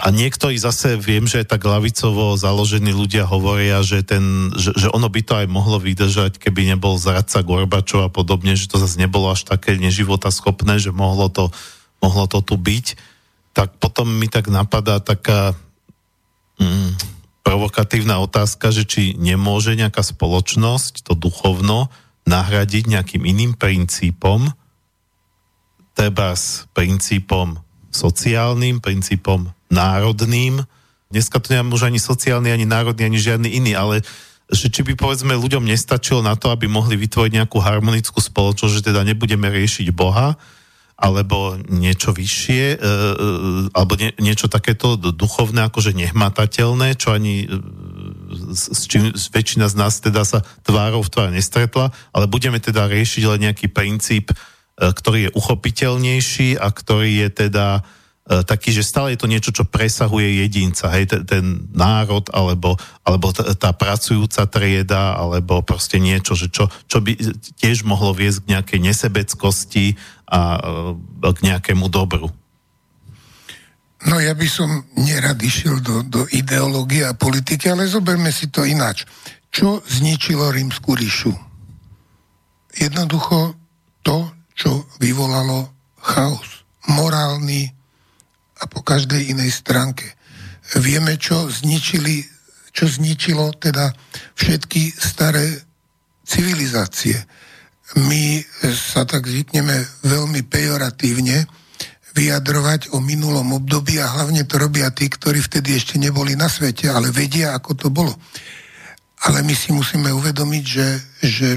a niektorí zase viem, že tak lavicovo založení ľudia hovoria, že, ten, že, že ono by to aj mohlo vydržať, keby nebol zradca Gorbačov a podobne, že to zase nebolo až také neživota schopné, že mohlo to, mohlo to tu byť. Tak potom mi tak napadá taká mm, provokatívna otázka, že či nemôže nejaká spoločnosť to duchovno nahradiť nejakým iným princípom, treba s princípom sociálnym, princípom národným. Dneska to nemám už ani sociálny, ani národný, ani žiadny iný, ale že či by povedzme ľuďom nestačilo na to, aby mohli vytvoriť nejakú harmonickú spoločnosť, že teda nebudeme riešiť Boha, alebo niečo vyššie, e, e, alebo nie, niečo takéto duchovné, akože nehmatateľné, čo ani e, s čím väčšina z nás teda sa tvárou v tvár nestretla, ale budeme teda riešiť len nejaký princíp, ktorý je uchopiteľnejší a ktorý je teda E, taký, že stále je to niečo, čo presahuje jedinca, hej, ten, ten národ, alebo, alebo tá, tá pracujúca trieda, alebo proste niečo, že čo, čo by tiež mohlo viesť k nejakej nesebeckosti a e, k nejakému dobru. No ja by som nerad išiel do, do ideológie a politiky, ale zoberme si to ináč. Čo zničilo rímsku ríšu? Jednoducho to, čo vyvolalo chaos. Morálny, a po každej inej stránke. Vieme, čo zničili, čo zničilo teda všetky staré civilizácie. My sa tak zvykneme veľmi pejoratívne vyjadrovať o minulom období a hlavne to robia tí, ktorí vtedy ešte neboli na svete, ale vedia, ako to bolo. Ale my si musíme uvedomiť, že, že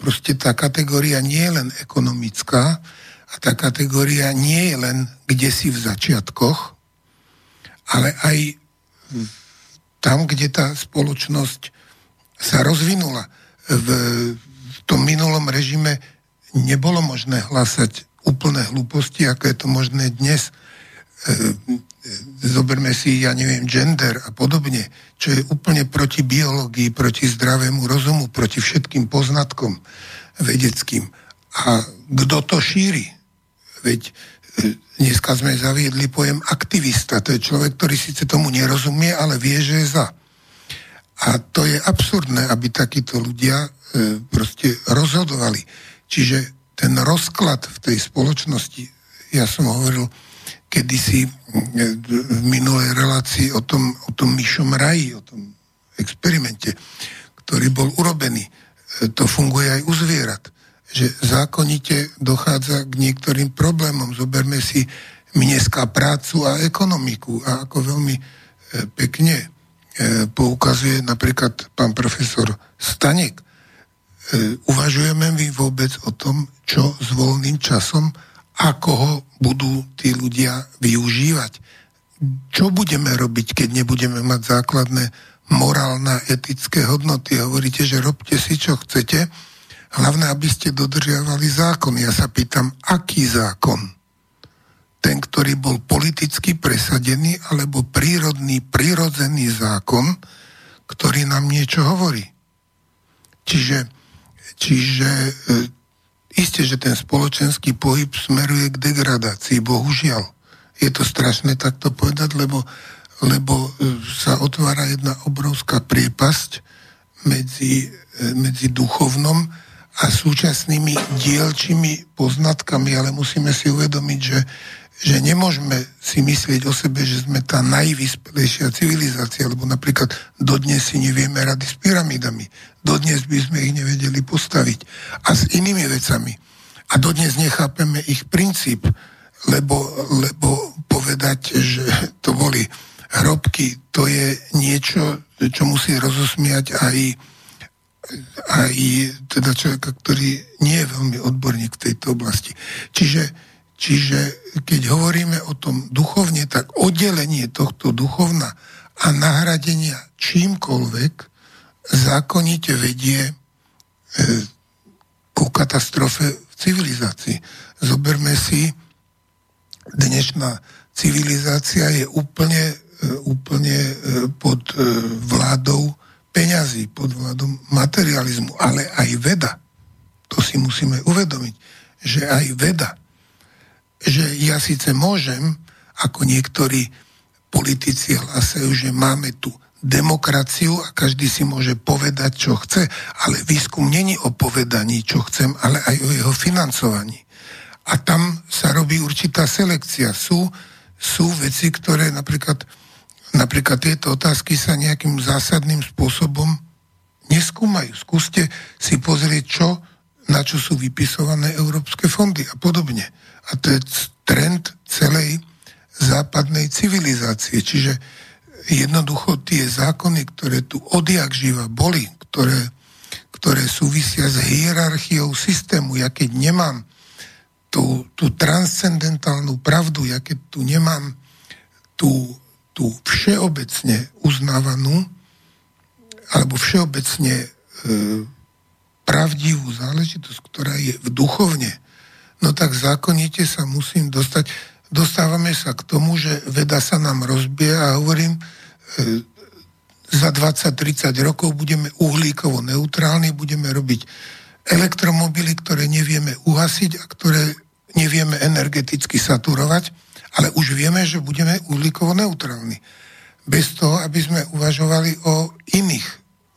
proste tá kategória nie je len ekonomická, a tá kategória nie je len kde si v začiatkoch, ale aj tam, kde tá spoločnosť sa rozvinula. V, tom minulom režime nebolo možné hlásať úplné hlúposti, ako je to možné dnes. E, e, zoberme si, ja neviem, gender a podobne, čo je úplne proti biológii, proti zdravému rozumu, proti všetkým poznatkom vedeckým. A kto to šíri? Veď e, dneska sme zaviedli pojem aktivista. To je človek, ktorý síce tomu nerozumie, ale vie, že je za. A to je absurdné, aby takíto ľudia e, proste rozhodovali. Čiže ten rozklad v tej spoločnosti, ja som hovoril, kedysi v minulej relácii o tom, o tom myšom raji, o tom experimente, ktorý bol urobený. To funguje aj u zvierat že zákonite dochádza k niektorým problémom. Zoberme si dneska prácu a ekonomiku a ako veľmi e, pekne e, poukazuje napríklad pán profesor Stanek. E, uvažujeme my vôbec o tom, čo s voľným časom, ako ho budú tí ľudia využívať. Čo budeme robiť, keď nebudeme mať základné morálne, etické hodnoty. Hovoríte, že robte si, čo chcete, Hlavné, aby ste dodržiavali zákon. Ja sa pýtam, aký zákon? Ten, ktorý bol politicky presadený, alebo prírodný, prirodzený zákon, ktorý nám niečo hovorí. Čiže, čiže e, isté, že ten spoločenský pohyb smeruje k degradácii, bohužiaľ. Je to strašné takto povedať, lebo, lebo e, sa otvára jedna obrovská priepasť medzi, e, medzi duchovnom a súčasnými dielčími poznatkami, ale musíme si uvedomiť, že, že nemôžeme si myslieť o sebe, že sme tá najvyspelejšia civilizácia, lebo napríklad dodnes si nevieme rady s pyramidami. Dodnes by sme ich nevedeli postaviť. A s inými vecami. A dodnes nechápeme ich princíp, lebo, lebo povedať, že to boli hrobky, to je niečo, čo musí rozosmiať aj aj teda človeka, ktorý nie je veľmi odborník v tejto oblasti. Čiže, čiže keď hovoríme o tom duchovne, tak oddelenie tohto duchovna a nahradenia čímkoľvek zákonite vedie e, ku katastrofe v civilizácii. Zoberme si, dnešná civilizácia je úplne, e, úplne e, pod vládou peňazí, pod vládom materializmu, ale aj veda. To si musíme uvedomiť, že aj veda. Že ja síce môžem, ako niektorí politici hlasajú, že máme tu demokraciu a každý si môže povedať, čo chce, ale výskum není o povedaní, čo chcem, ale aj o jeho financovaní. A tam sa robí určitá selekcia. Sú, sú veci, ktoré napríklad napríklad tieto otázky sa nejakým zásadným spôsobom neskúmajú. Skúste si pozrieť, čo, na čo sú vypisované európske fondy a podobne. A to je trend celej západnej civilizácie. Čiže jednoducho tie zákony, ktoré tu odjak živa boli, ktoré, ktoré súvisia s hierarchiou systému, ja keď nemám tú, tú transcendentálnu pravdu, ja keď tu nemám tú tú všeobecne uznávanú alebo všeobecne e, pravdivú záležitosť, ktorá je v duchovne, no tak zákonite sa musím dostať. Dostávame sa k tomu, že veda sa nám rozbije a hovorím, e, za 20-30 rokov budeme uhlíkovo neutrálni, budeme robiť elektromobily, ktoré nevieme uhasiť a ktoré nevieme energeticky saturovať ale už vieme, že budeme uhlíkovo neutrálni. Bez toho, aby sme uvažovali o iných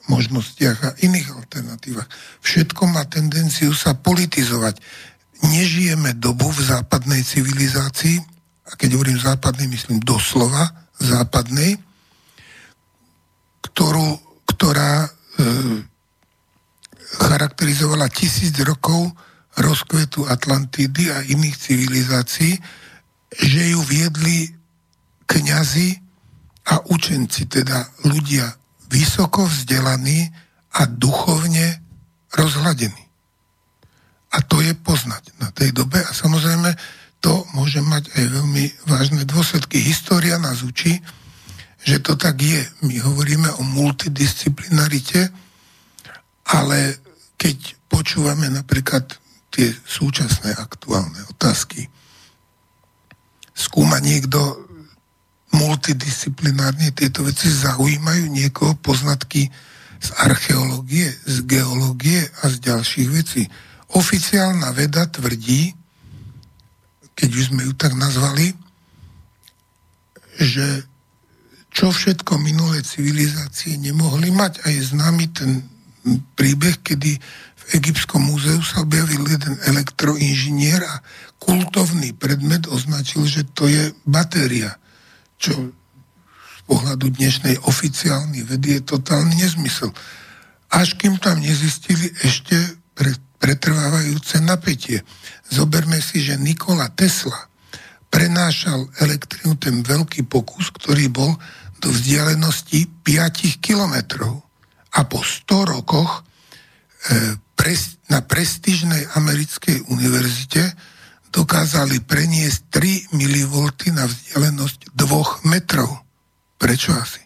možnostiach a iných alternatívach. Všetko má tendenciu sa politizovať. Nežijeme dobu v západnej civilizácii, a keď hovorím západnej, myslím doslova západnej, ktorú, ktorá e, charakterizovala tisíc rokov rozkvetu Atlantidy a iných civilizácií, že ju viedli kňazi a učenci, teda ľudia vysoko vzdelaní a duchovne rozhladení. A to je poznať na tej dobe a samozrejme to môže mať aj veľmi vážne dôsledky. História nás učí, že to tak je. My hovoríme o multidisciplinarite, ale keď počúvame napríklad tie súčasné aktuálne otázky, skúma niekto multidisciplinárne tieto veci, zaujímajú niekoho poznatky z archeológie, z geológie a z ďalších vecí. Oficiálna veda tvrdí, keď už sme ju tak nazvali, že čo všetko minulé civilizácie nemohli mať a je známy ten príbeh, kedy v Egyptskom múzeu sa objavil jeden elektroinžinier a kultovný predmet označil, že to je batéria, čo z pohľadu dnešnej oficiálnej vedy je totálny nezmysel. Až kým tam nezistili ešte pre, pretrvávajúce napätie. Zoberme si, že Nikola Tesla prenášal elektrinu ten veľký pokus, ktorý bol do vzdialenosti 5 kilometrov. A po 100 rokoch e, na prestížnej americkej univerzite dokázali preniesť 3 mV na vzdialenosť 2 metrov. Prečo asi?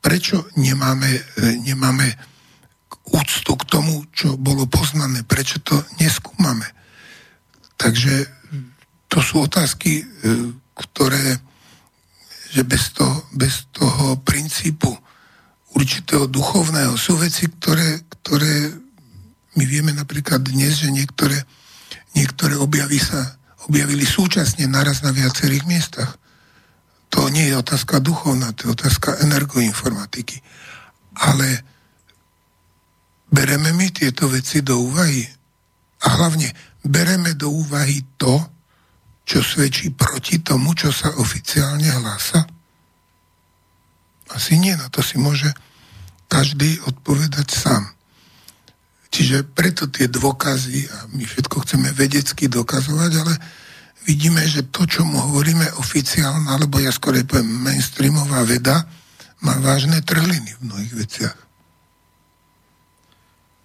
Prečo nemáme, e, nemáme úctu k tomu, čo bolo poznané? Prečo to neskúmame? Takže to sú otázky, e, ktoré že bez toho, bez toho princípu určitého duchovného sú veci, ktoré, ktoré my vieme napríklad dnes, že niektoré, niektoré objavy sa objavili súčasne naraz na viacerých miestach. To nie je otázka duchovná, to je otázka energoinformatiky. Ale bereme my tieto veci do úvahy. A hlavne bereme do úvahy to, čo svedčí proti tomu, čo sa oficiálne hlása? Asi nie, na to si môže každý odpovedať sám. Čiže preto tie dôkazy, a my všetko chceme vedecky dokazovať, ale vidíme, že to, čo mu hovoríme oficiálna, alebo ja skôr poviem mainstreamová veda, má vážne trhliny v mnohých veciach.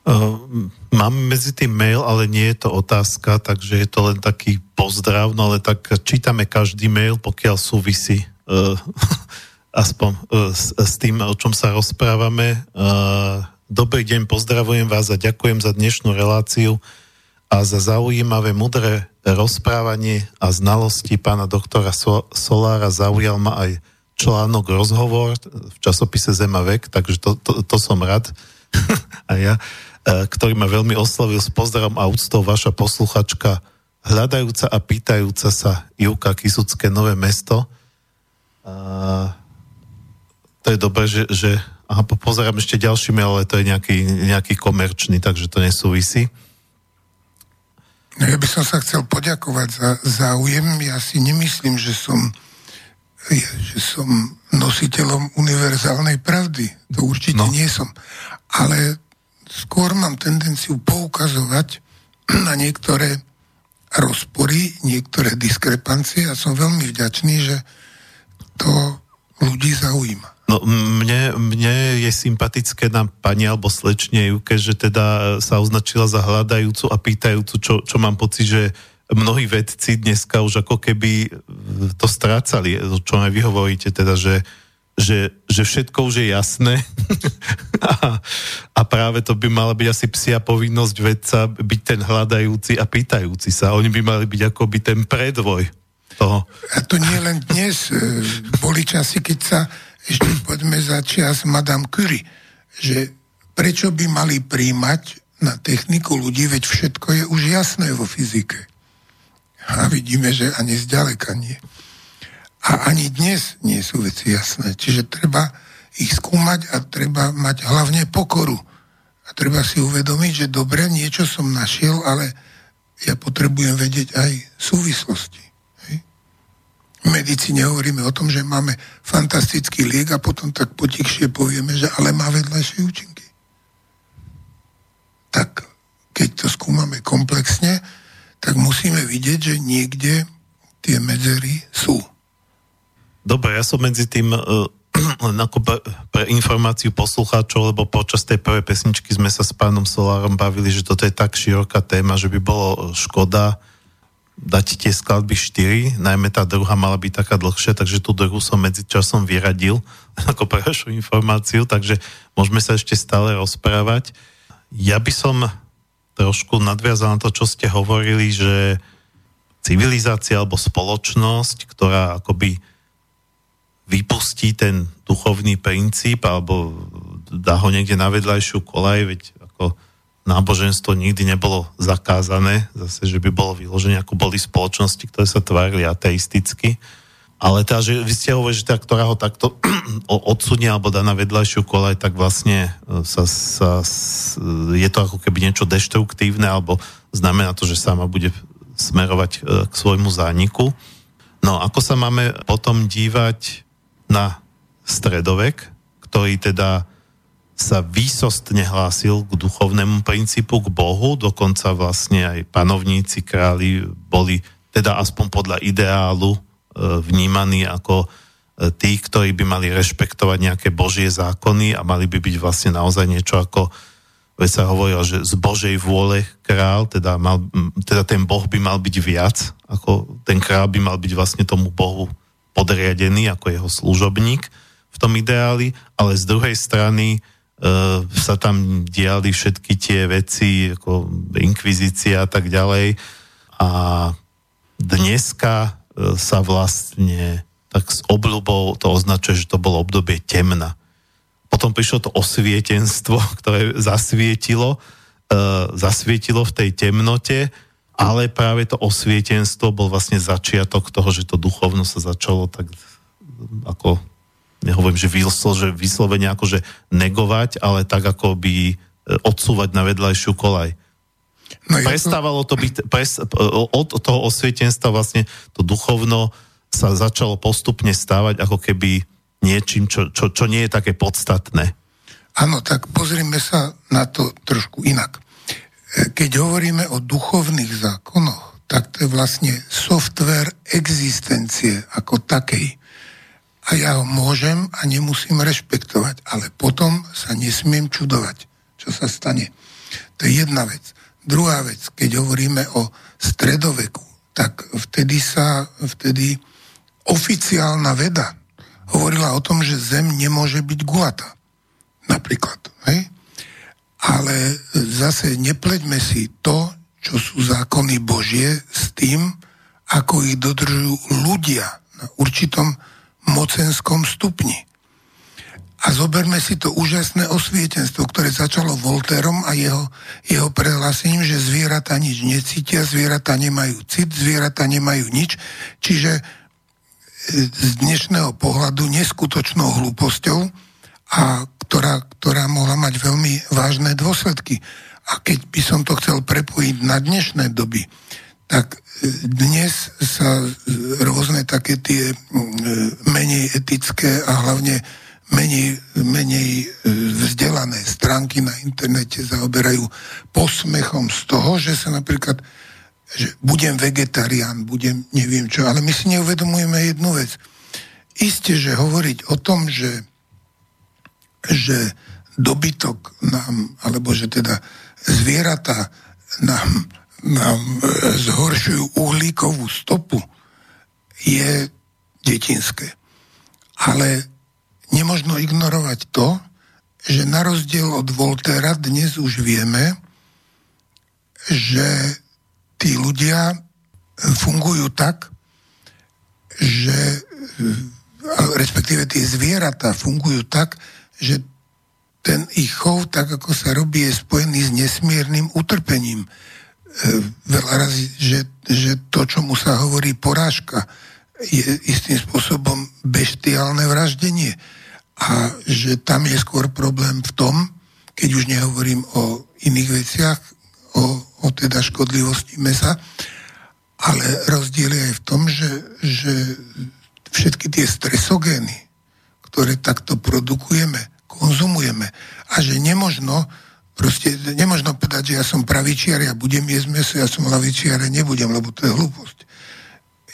Uh, mám medzi tým mail, ale nie je to otázka, takže je to len taký pozdrav, no ale tak čítame každý mail, pokiaľ súvisí uh, aspoň uh, s, s tým, o čom sa rozprávame. Uh, dobrý deň, pozdravujem vás a ďakujem za dnešnú reláciu a za zaujímavé, mudré rozprávanie a znalosti pána doktora so- Solára zaujal ma aj článok rozhovor v časopise Zema vek, takže to, to, to som rád. a ja E, ktorý ma veľmi oslovil s pozdravom a úctou vaša posluchačka hľadajúca a pýtajúca sa Júka Kisucké Nové mesto. A to je dobré, že, že aha, pozerám ešte ďalší mail, ale to je nejaký, nejaký komerčný, takže to nesúvisí. No ja by som sa chcel poďakovať za záujem. Ja si nemyslím, že som, že som nositeľom univerzálnej pravdy. To určite no. nie som. Ale skôr mám tendenciu poukazovať na niektoré rozpory, niektoré diskrepancie a som veľmi vďačný, že to ľudí zaujíma. No mne, mne je sympatické na pani alebo slečne Juke, že teda sa označila za hľadajúcu a pýtajúcu, čo, čo mám pocit, že mnohí vedci dneska už ako keby to strácali, čo aj vy hovoríte, teda, že že, že všetko už je jasné a, a práve to by mala byť asi psia povinnosť vedca byť ten hľadajúci a pýtajúci sa. Oni by mali byť akoby ten predvoj toho. A to nie len dnes. E, boli časy, keď sa ešte poďme za čas Madame Curie, že prečo by mali príjmať na techniku ľudí, veď všetko je už jasné vo fyzike. A vidíme, že ani zďaleka nie. A ani dnes nie sú veci jasné. Čiže treba ich skúmať a treba mať hlavne pokoru. A treba si uvedomiť, že dobre, niečo som našiel, ale ja potrebujem vedieť aj súvislosti. Medicíne hovoríme o tom, že máme fantastický liek a potom tak potichšie povieme, že ale má vedľajšie účinky. Tak keď to skúmame komplexne, tak musíme vidieť, že niekde tie medzery sú. Dobre, ja som medzi tým uh, ako pre informáciu poslucháčov, lebo počas tej prvej pesničky sme sa s pánom Solárom bavili, že toto je tak široká téma, že by bolo škoda dať tie skladby 4, najmä tá druhá mala byť taká dlhšia, takže tú druhú som medzi časom vyradil ako vašu informáciu, takže môžeme sa ešte stále rozprávať. Ja by som trošku nadviazal na to, čo ste hovorili, že civilizácia alebo spoločnosť, ktorá akoby vypustí ten duchovný princíp alebo dá ho niekde na vedľajšiu kolaj, veď náboženstvo nikdy nebolo zakázané, zase, že by bolo vyložené, ako boli spoločnosti, ktoré sa tvárili ateisticky. Ale tá, že vy ste hovorili, že tá, ktorá ho takto odsunie alebo dá na vedľajšiu kolaj, tak vlastne e, sa, sa, je to ako keby niečo deštruktívne alebo znamená to, že sama bude smerovať e, k svojmu zániku. No, ako sa máme potom dívať na stredovek, ktorý teda sa výsostne hlásil k duchovnému princípu, k Bohu, dokonca vlastne aj panovníci, králi boli teda aspoň podľa ideálu vnímaní ako e, tí, ktorí by mali rešpektovať nejaké božie zákony a mali by byť vlastne naozaj niečo ako veď sa hovorilo, že z Božej vôle král, teda, mal, teda ten Boh by mal byť viac, ako ten král by mal byť vlastne tomu Bohu podriadený ako jeho služobník v tom ideáli, ale z druhej strany e, sa tam diali všetky tie veci, ako inkvizícia a tak ďalej. A dneska sa vlastne tak s obľubou to označuje, že to bolo obdobie temna. Potom prišlo to osvietenstvo, ktoré zasvietilo, uh, zasvietilo v tej temnote, ale práve to osvietenstvo bol vlastne začiatok toho, že to duchovno sa začalo tak ako, nehovorím, že, vyslo, že vyslovene akože negovať, ale tak ako by e, odsúvať na vedľajšiu kolaj. No Prestávalo to byť, pres, od toho osvietenstva vlastne to duchovno sa začalo postupne stávať ako keby niečím, čo, čo, čo nie je také podstatné. Áno, tak pozrime sa na to trošku inak. E, keď hovoríme o duchovných zákonoch, tak to je vlastne software existencie ako takej. A ja ho môžem a nemusím rešpektovať, ale potom sa nesmiem čudovať, čo sa stane. To je jedna vec. Druhá vec, keď hovoríme o stredoveku, tak vtedy sa, vtedy oficiálna veda hovorila o tom, že Zem nemôže byť gulatá. Napríklad. Hej? Ale zase nepleďme si to, čo sú zákony Božie s tým, ako ich dodržujú ľudia na určitom mocenskom stupni. A zoberme si to úžasné osvietenstvo, ktoré začalo Volterom a jeho, jeho prehlásením, že zvieratá nič necítia, zvieratá nemajú cit, zvieratá nemajú nič. Čiže e, z dnešného pohľadu neskutočnou hlúposťou, a ktorá, ktorá mohla mať veľmi vážne dôsledky. A keď by som to chcel prepojiť na dnešné doby, tak e, dnes sa e, rôzne také tie menej etické a hlavne menej, menej e, vzdelané stránky na internete zaoberajú posmechom z toho, že sa napríklad že budem vegetarián, budem neviem čo, ale my si neuvedomujeme jednu vec. Isté, že hovoriť o tom, že, že dobytok nám, alebo že teda zvieratá nám, nám e, zhoršujú uhlíkovú stopu, je detinské. Ale nemožno ignorovať to, že na rozdiel od Voltera dnes už vieme, že tí ľudia fungujú tak, že respektíve tie zvieratá fungujú tak, že ten ich chov, tak ako sa robí, je spojený s nesmiernym utrpením. Veľa razy, že, že to, čo mu sa hovorí porážka, je istým spôsobom beštiálne vraždenie. A že tam je skôr problém v tom, keď už nehovorím o iných veciach, o, o teda škodlivosti mesa, ale rozdiel je aj v tom, že, že všetky tie stresogény, ktoré takto produkujeme, konzumujeme a že nemožno proste nemožno povedať, že ja som pravičiar, ja budem jesť meso, ja som lavičiar, ja nebudem, lebo to je hlúposť.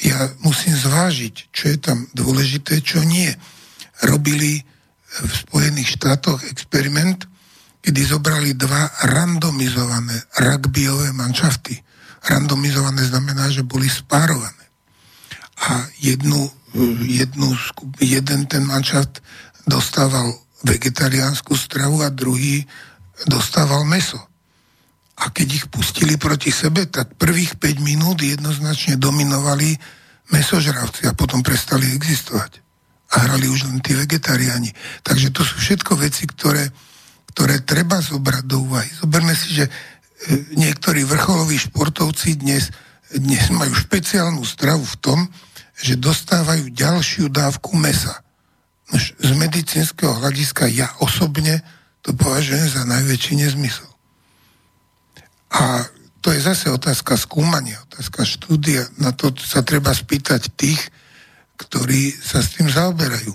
Ja musím zvážiť, čo je tam dôležité, čo nie. Robili v Spojených štátoch experiment, kedy zobrali dva randomizované rugbyové manšafty. Randomizované znamená, že boli spárované. A jednu, jednu, jeden ten manšaft dostával vegetariánsku stravu a druhý dostával meso. A keď ich pustili proti sebe, tak prvých 5 minút jednoznačne dominovali mesožravci a potom prestali existovať a hrali už len tí vegetariáni. Takže to sú všetko veci, ktoré, ktoré treba zobrať do úvahy. Zoberme si, že e, niektorí vrcholoví športovci dnes, dnes majú špeciálnu stravu v tom, že dostávajú ďalšiu dávku mesa. Z medicínskeho hľadiska ja osobne to považujem za najväčší nezmysel. A to je zase otázka skúmania, otázka štúdia. Na to sa treba spýtať tých, ktorí sa s tým zaoberajú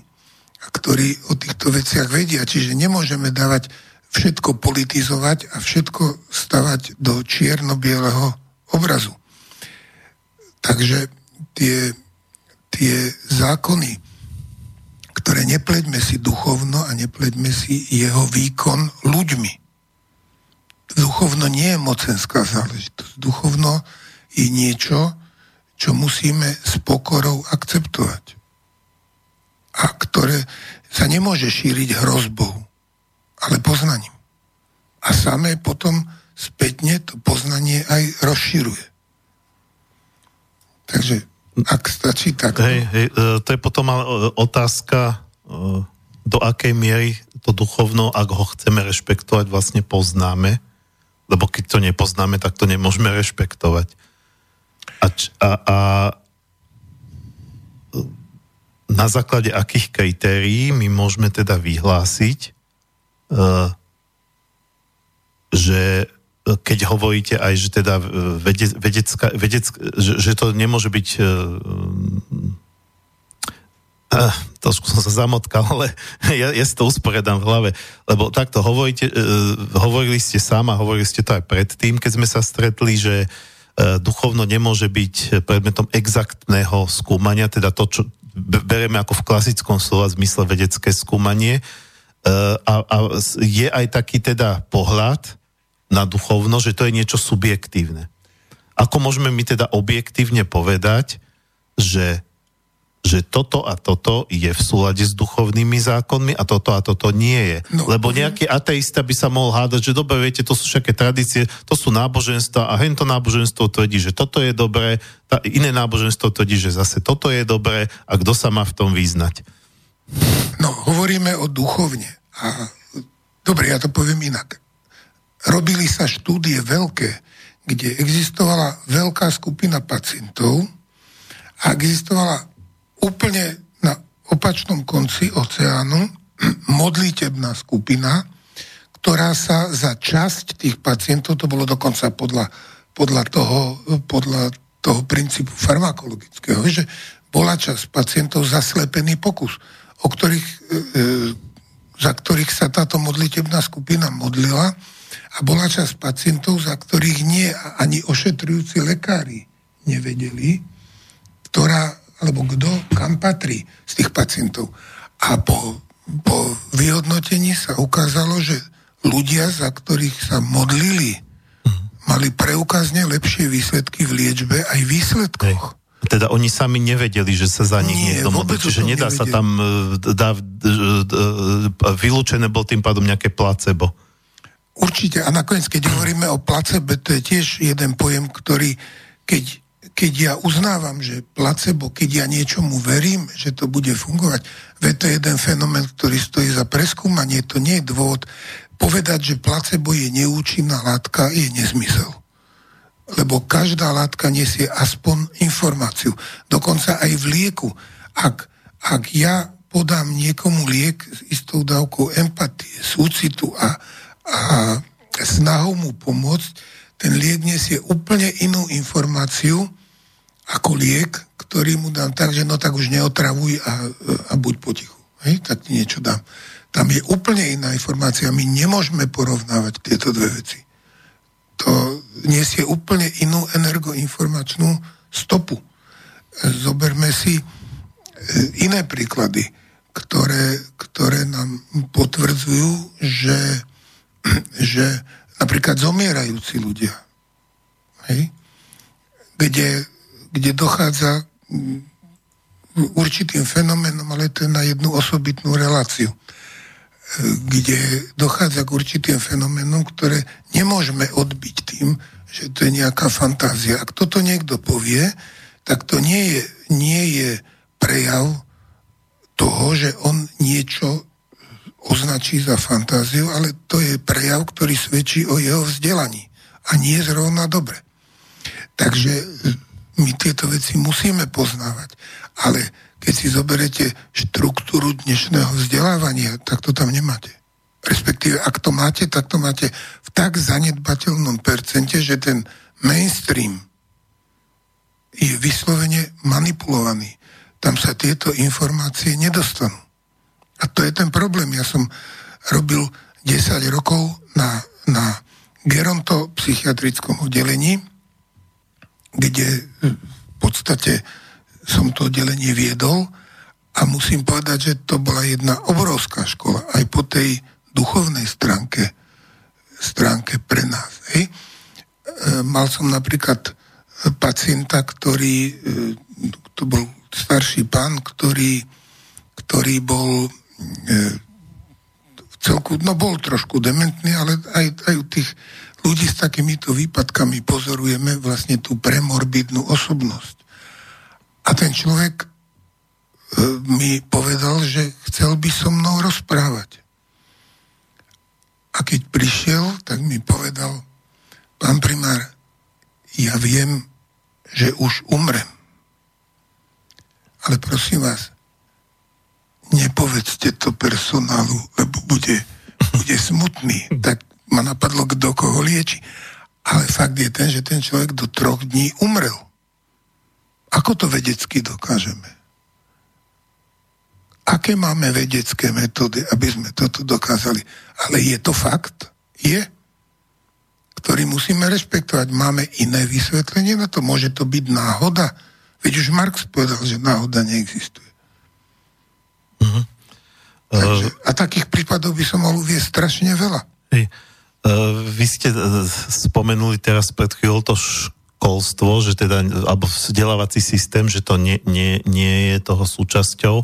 a ktorí o týchto veciach vedia. Čiže nemôžeme dávať všetko politizovať a všetko stavať do čierno-bieleho obrazu. Takže tie, tie zákony, ktoré nepleďme si duchovno a nepleďme si jeho výkon ľuďmi duchovno nie je mocenská záležitosť. Duchovno je niečo, čo musíme s pokorou akceptovať. A ktoré sa nemôže šíriť hrozbou, ale poznaním. A samé potom spätne to poznanie aj rozširuje. Takže ak stačí tak. Hej, hej, e, to je potom e, otázka, e, do akej miery to duchovno, ak ho chceme rešpektovať, vlastne poznáme lebo keď to nepoznáme, tak to nemôžeme rešpektovať. A, a, a na základe akých kritérií my môžeme teda vyhlásiť, že keď hovoríte aj, že teda vedecká, vedecká že, že to nemôže byť Uh, trošku som sa zamotkal, ale ja, ja si to usporiadam v hlave, lebo takto hovoríte, uh, hovorili ste sám a hovorili ste to aj predtým, keď sme sa stretli, že uh, duchovno nemôže byť predmetom exaktného skúmania, teda to, čo bereme ako v klasickom slova zmysle vedecké skúmanie. Uh, a, a je aj taký teda pohľad na duchovno, že to je niečo subjektívne. Ako môžeme my teda objektívne povedať, že že toto a toto je v súlade s duchovnými zákonmi a toto a toto nie je. No, Lebo nejaký ateista by sa mohol hádať, že dobre, viete, to sú všetké tradície, to sú náboženstva a hento náboženstvo tvrdí, že toto je dobré, tá iné náboženstvo tvrdí, že zase toto je dobré a kto sa má v tom význať? No, hovoríme o duchovne. A dobre, ja to poviem inak. Robili sa štúdie veľké, kde existovala veľká skupina pacientov a existovala úplne na opačnom konci oceánu modlitebná skupina, ktorá sa za časť tých pacientov, to bolo dokonca podľa, podľa, toho, podľa toho princípu farmakologického, že bola časť pacientov zaslepený pokus, o ktorých, e, e, za ktorých sa táto modlitebná skupina modlila a bola časť pacientov, za ktorých nie ani ošetrujúci lekári nevedeli, ktorá alebo kto kam patrí z tých pacientov. A po, po vyhodnotení sa ukázalo, že ľudia, za ktorých sa modlili, mali preukazne lepšie výsledky v liečbe aj výsledkoch. Hej. Teda oni sami nevedeli, že sa za nich niekto modlí, čiže nedá nevedeli. sa tam e, dá, vylúčené bol tým pádom nejaké placebo. Určite. A nakoniec, keď hovoríme o placebo, to je tiež jeden pojem, ktorý, keď keď ja uznávam, že placebo, keď ja niečomu verím, že to bude fungovať, veď to je jeden fenomén, ktorý stojí za preskúmanie, to nie je dôvod povedať, že placebo je neúčinná látka, je nezmysel. Lebo každá látka nesie aspoň informáciu. Dokonca aj v lieku. Ak, ak ja podám niekomu liek s istou dávkou empatie, súcitu a, a snahou mu pomôcť, ten liek nesie úplne inú informáciu ako liek, ktorý mu dám tak, že no tak už neotravuj a, a buď potichu. Hej, tak ti niečo dám. Tam je úplne iná informácia. My nemôžeme porovnávať tieto dve veci. To nesie úplne inú energoinformačnú stopu. Zoberme si e, iné príklady, ktoré, ktoré nám potvrdzujú, že, že napríklad zomierajúci ľudia, hej, kde, kde dochádza určitým fenoménom, ale to je na jednu osobitnú reláciu, kde dochádza k určitým fenoménom, ktoré nemôžeme odbiť tým, že to je nejaká fantázia. Ak toto niekto povie, tak to nie je, nie je prejav toho, že on niečo označí za fantáziu, ale to je prejav, ktorý svedčí o jeho vzdelaní. A nie zrovna dobre. Takže My tieto veci musíme poznávať. Ale keď si zoberete štruktúru dnešného vzdelávania, tak to tam nemáte. Respektíve, ak to máte, tak to máte v tak zanedbateľnom percente, že ten mainstream je vyslovene manipulovaný. Tam sa tieto informácie nedostanú. A to je ten problém. Ja som robil 10 rokov na, na gerontopsychiatrickom oddelení, kde v podstate som to oddelenie viedol a musím povedať, že to bola jedna obrovská škola aj po tej duchovnej stránke, stránke pre nás. Hej. E, mal som napríklad pacienta, ktorý, e, to bol starší pán, ktorý, ktorý bol celku, no bol trošku dementný, ale aj, aj u tých ľudí s takýmito výpadkami pozorujeme vlastne tú premorbidnú osobnosť. A ten človek e, mi povedal, že chcel by so mnou rozprávať. A keď prišiel, tak mi povedal, pán primár, ja viem, že už umrem. Ale prosím vás, nepovedzte to personálu, lebo bude, bude smutný. Tak ma napadlo, kto koho lieči. Ale fakt je ten, že ten človek do troch dní umrel. Ako to vedecky dokážeme? Aké máme vedecké metódy, aby sme toto dokázali? Ale je to fakt? Je? Ktorý musíme rešpektovať. Máme iné vysvetlenie na to? Môže to byť náhoda? Veď už Marx povedal, že náhoda neexistuje. Uh-huh. Takže, a takých prípadov by som mohol uvieť strašne veľa. Hej. Uh, vy ste uh, spomenuli teraz pred chvíľou to školstvo, že teda, alebo vzdelávací systém, že to nie, nie, nie je toho súčasťou.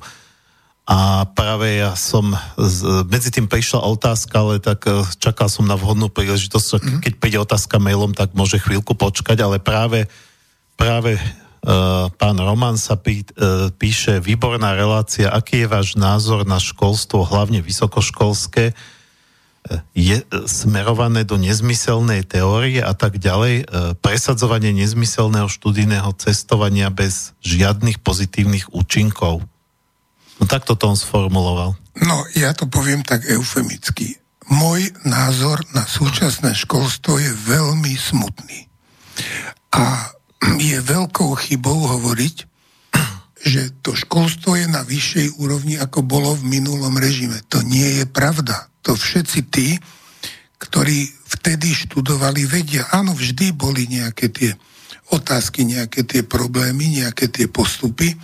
A práve ja som, z, medzi tým prišla otázka, ale tak uh, čakal som na vhodnú príležitosť, mm-hmm. keď príde otázka mailom, tak môže chvíľku počkať, ale práve, práve pán Roman sa pí, eh, píše, výborná relácia, aký je váš názor na školstvo, hlavne vysokoškolské, eh, je smerované do nezmyselnej teórie a tak ďalej, presadzovanie nezmyselného študijného cestovania bez žiadnych pozitívnych účinkov. No tak to on sformuloval. No, ja to poviem tak eufemicky. Môj názor na súčasné školstvo je veľmi smutný. A je veľkou chybou hovoriť, že to školstvo je na vyššej úrovni, ako bolo v minulom režime. To nie je pravda. To všetci tí, ktorí vtedy študovali, vedia. Áno, vždy boli nejaké tie otázky, nejaké tie problémy, nejaké tie postupy,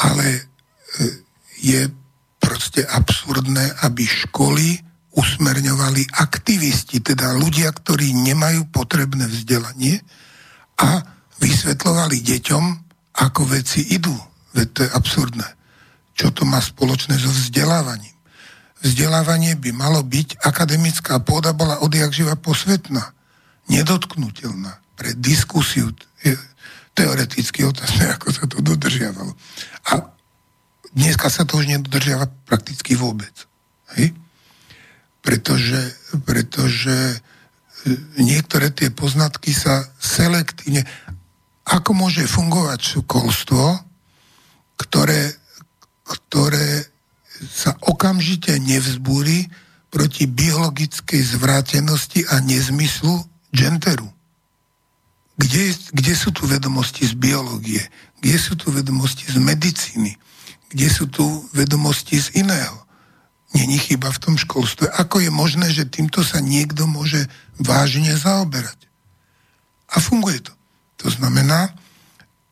ale e, je proste absurdné, aby školy usmerňovali aktivisti, teda ľudia, ktorí nemajú potrebné vzdelanie, a vysvetľovali deťom, ako veci idú. Veď to je absurdné. Čo to má spoločné so vzdelávaním? Vzdelávanie by malo byť, akademická pôda bola odjak živa posvetná, nedotknutelná pre diskusiu. Je teoreticky otázne, ako sa to dodržiavalo. A dneska sa to už nedodržiava prakticky vôbec. Hej? Pretože, pretože niektoré tie poznatky sa selektívne... Ako môže fungovať školstvo, ktoré, ktoré sa okamžite nevzbúri proti biologickej zvrátenosti a nezmyslu genderu? Kde, kde sú tu vedomosti z biológie? Kde sú tu vedomosti z medicíny? Kde sú tu vedomosti z iného? Není chyba v tom školstve. Ako je možné, že týmto sa niekto môže vážne zaoberať? A funguje to. To znamená,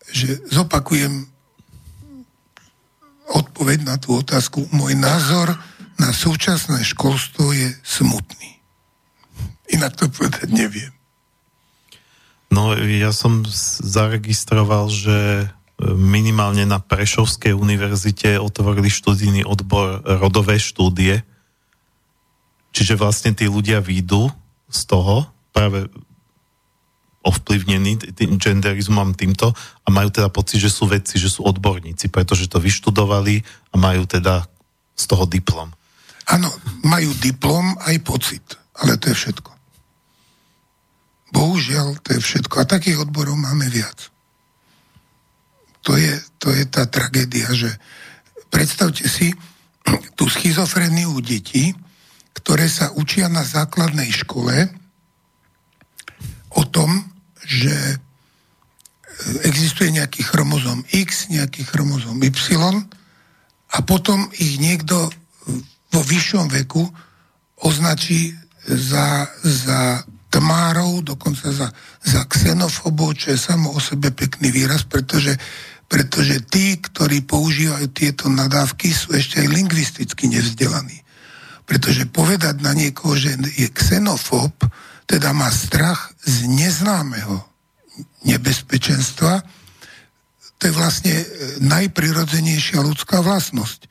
že zopakujem odpoveď na tú otázku. Môj názor na súčasné školstvo je smutný. Inak to povedať neviem. No, ja som zaregistroval, že minimálne na Prešovskej univerzite otvorili študijný odbor rodové štúdie. Čiže vlastne tí ľudia výjdu z toho, práve ovplyvnení tým genderizmom týmto a majú teda pocit, že sú vedci, že sú odborníci, pretože to vyštudovali a majú teda z toho diplom. Áno, majú diplom aj pocit, ale to je všetko. Bohužiaľ, to je všetko. A takých odborov máme viac. to je, to je tá tragédia, že predstavte si tú schizofreniu detí, ktoré sa učia na základnej škole o tom, že existuje nejaký chromozom X, nejaký chromozom Y a potom ich niekto vo vyššom veku označí za, za tmárov, dokonca za, za xenofobov, čo je samo o sebe pekný výraz, pretože, pretože tí, ktorí používajú tieto nadávky, sú ešte aj lingvisticky nevzdelaní. Pretože povedať na niekoho, že je xenofób, teda má strach z neznámeho nebezpečenstva, to je vlastne e, najprirodzenejšia ľudská vlastnosť.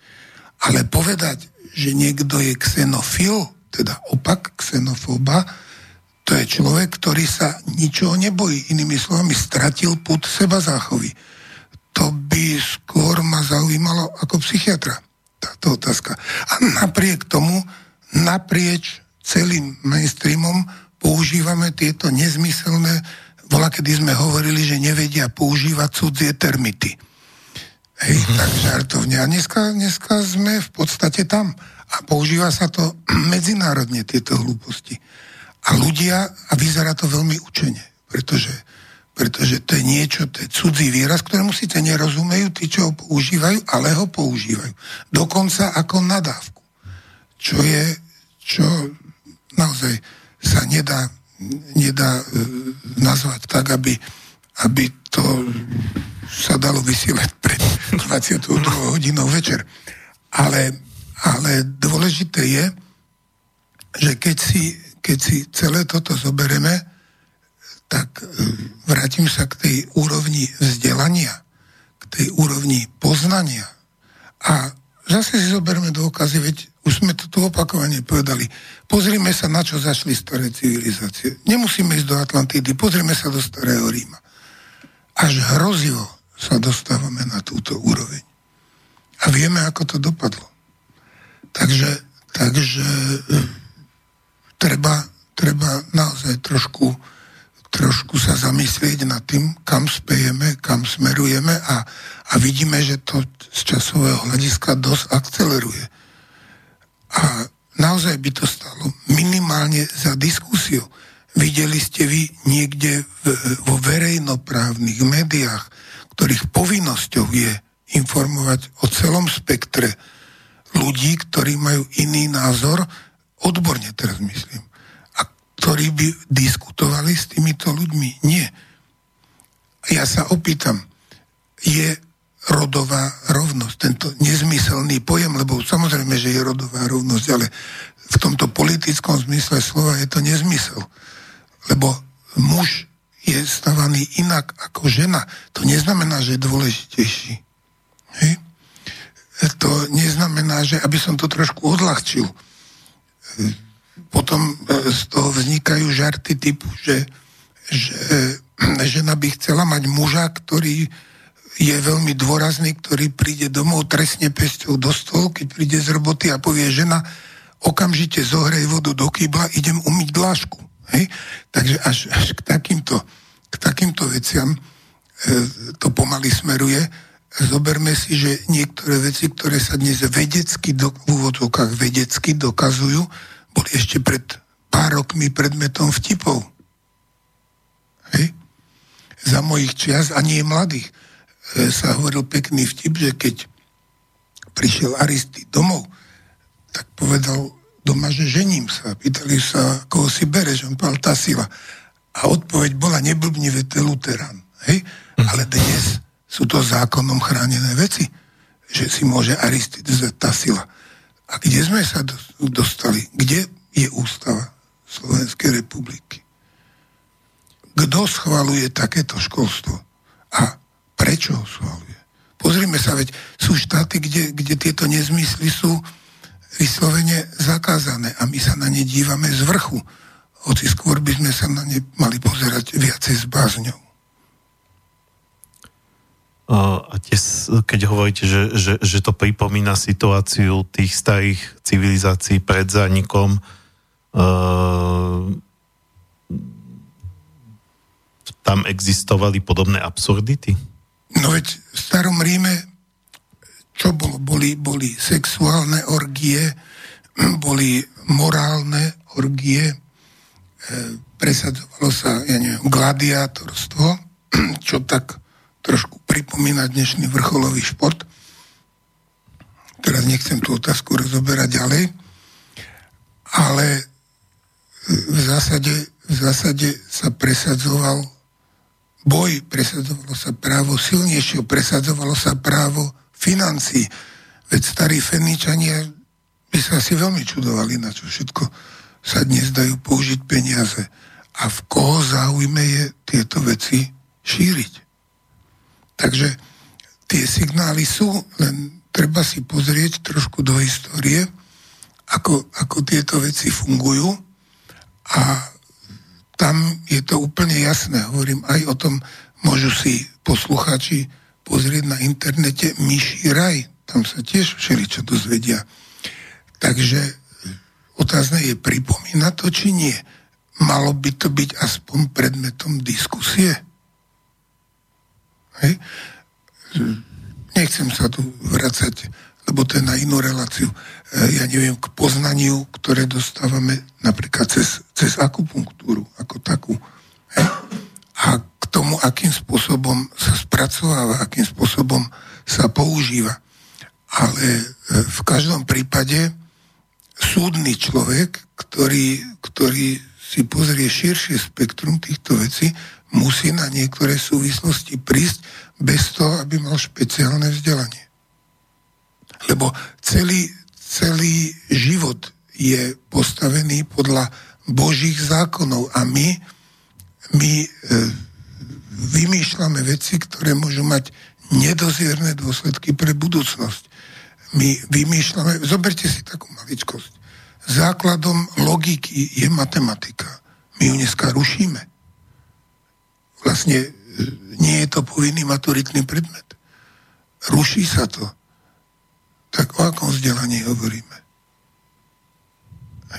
Ale povedať, že niekto je xenofil, teda opak xenofóba, to je človek, ktorý sa ničoho nebojí. Inými slovami, stratil put seba záchovy. To by skôr ma zaujímalo ako psychiatra, táto otázka. A napriek tomu, naprieč celým mainstreamom používame tieto nezmyselné, vola kedy sme hovorili, že nevedia používať cudzie termity. Hej, mm-hmm. tak žartovne. A dneska, dneska sme v podstate tam. A používa sa to medzinárodne, tieto hlúposti. A ľudia, a vyzerá to veľmi učene, pretože, pretože to je niečo, to je cudzí výraz, ktorému síce nerozumejú tí, čo ho používajú, ale ho používajú. Dokonca ako nadávku. Čo je, čo naozaj sa nedá, nedá e, nazvať tak, aby, aby to sa dalo vysielať pred 22 hodinou večer. Ale, ale dôležité je, že keď si keď si celé toto zobereme, tak e, vrátim sa k tej úrovni vzdelania, k tej úrovni poznania. A zase si zoberme dôkazy, veď už sme to tu opakovane povedali. Pozrime sa, na čo zašli staré civilizácie. Nemusíme ísť do Atlantidy, pozrime sa do starého Ríma. Až hrozivo sa dostávame na túto úroveň. A vieme, ako to dopadlo. Takže, takže e, treba, treba naozaj trošku, trošku sa zamyslieť nad tým, kam spejeme, kam smerujeme a, a vidíme, že to z časového hľadiska dosť akceleruje. A naozaj by to stalo minimálne za diskusiu. Videli ste vy niekde v, vo verejnoprávnych médiách, ktorých povinnosťou je informovať o celom spektre ľudí, ktorí majú iný názor, odborne teraz myslím, ktorí by diskutovali s týmito ľuďmi. Nie. Ja sa opýtam, je rodová rovnosť, tento nezmyselný pojem, lebo samozrejme, že je rodová rovnosť, ale v tomto politickom zmysle slova je to nezmysel. Lebo muž je stavaný inak ako žena. To neznamená, že je dôležitejší. Hej? To neznamená, že, aby som to trošku odľahčil, potom e, z toho vznikajú žarty typu, že, že žena by chcela mať muža, ktorý je veľmi dôrazný, ktorý príde domov, trestne pesťou do stôl, keď príde z roboty a povie žena, okamžite zohrej vodu do kýbla, idem umyť dlášku. Hej? Takže až, až k, takýmto, k takýmto veciam e, to pomaly smeruje. Zoberme si, že niektoré veci, ktoré sa dnes vedecky, do, v úvodzovkách vedecky dokazujú, boli ešte pred pár rokmi predmetom vtipov. Hej? Za mojich čias, a nie mladých, e, sa hovoril pekný vtip, že keď prišiel Aristy domov, tak povedal doma, že žením sa. Pýtali sa, koho si bereš, on povedal Tasila. A odpoveď bola neblbni, to Luterán. Hej? Ale dnes sú to zákonom chránené veci, že si môže Aristid tá sila. A kde sme sa dostali? Kde je ústava Slovenskej republiky? Kto schvaluje takéto školstvo? A prečo ho schvaluje? Pozrime sa, veď sú štáty, kde, kde tieto nezmysly sú vyslovene zakázané a my sa na ne dívame z vrchu. Hoci skôr by sme sa na ne mali pozerať viacej s bázňou. A tes, keď hovoríte, že, že, že to pripomína situáciu tých starých civilizácií pred zánikom, uh, tam existovali podobné absurdity? No veď v starom Ríme čo bolo? Boli, boli sexuálne orgie, boli morálne orgie, e, presadzovalo sa, ja neviem, gladiátorstvo, čo tak trošku pripomína dnešný vrcholový šport. Teraz nechcem tú otázku rozoberať ďalej, ale v zásade, v zásade sa presadzoval boj, presadzovalo sa právo silnejšieho, presadzovalo sa právo financí. Veď starí Feničania by sa asi veľmi čudovali, na čo všetko sa dnes dajú použiť peniaze. A v koho záujme je tieto veci šíriť. Takže tie signály sú, len treba si pozrieť trošku do histórie, ako, ako tieto veci fungujú a tam je to úplne jasné. Hovorím aj o tom, môžu si posluchači pozrieť na internete Myší raj. Tam sa tiež všeličo dozvedia. Takže otázne je, pripomína to, či nie. Malo by to byť aspoň predmetom diskusie? Hej? Nechcem sa tu vracať, lebo to je na inú reláciu. E, ja neviem, k poznaniu, ktoré dostávame napríklad cez, cez akupunktúru ako takú. Hej? A tomu, akým spôsobom sa spracováva, akým spôsobom sa používa. Ale e, v každom prípade súdny človek, ktorý, ktorý si pozrie širšie spektrum týchto vecí, musí na niektoré súvislosti prísť bez toho, aby mal špeciálne vzdelanie. Lebo celý, celý život je postavený podľa Božích zákonov a my, my e, vymýšľame veci, ktoré môžu mať nedozierne dôsledky pre budúcnosť. My vymýšľame, zoberte si takú maličkosť. Základom logiky je matematika. My ju dneska rušíme. Vlastne e, nie je to povinný maturitný predmet. Ruší sa to. Tak o akom vzdelaní hovoríme?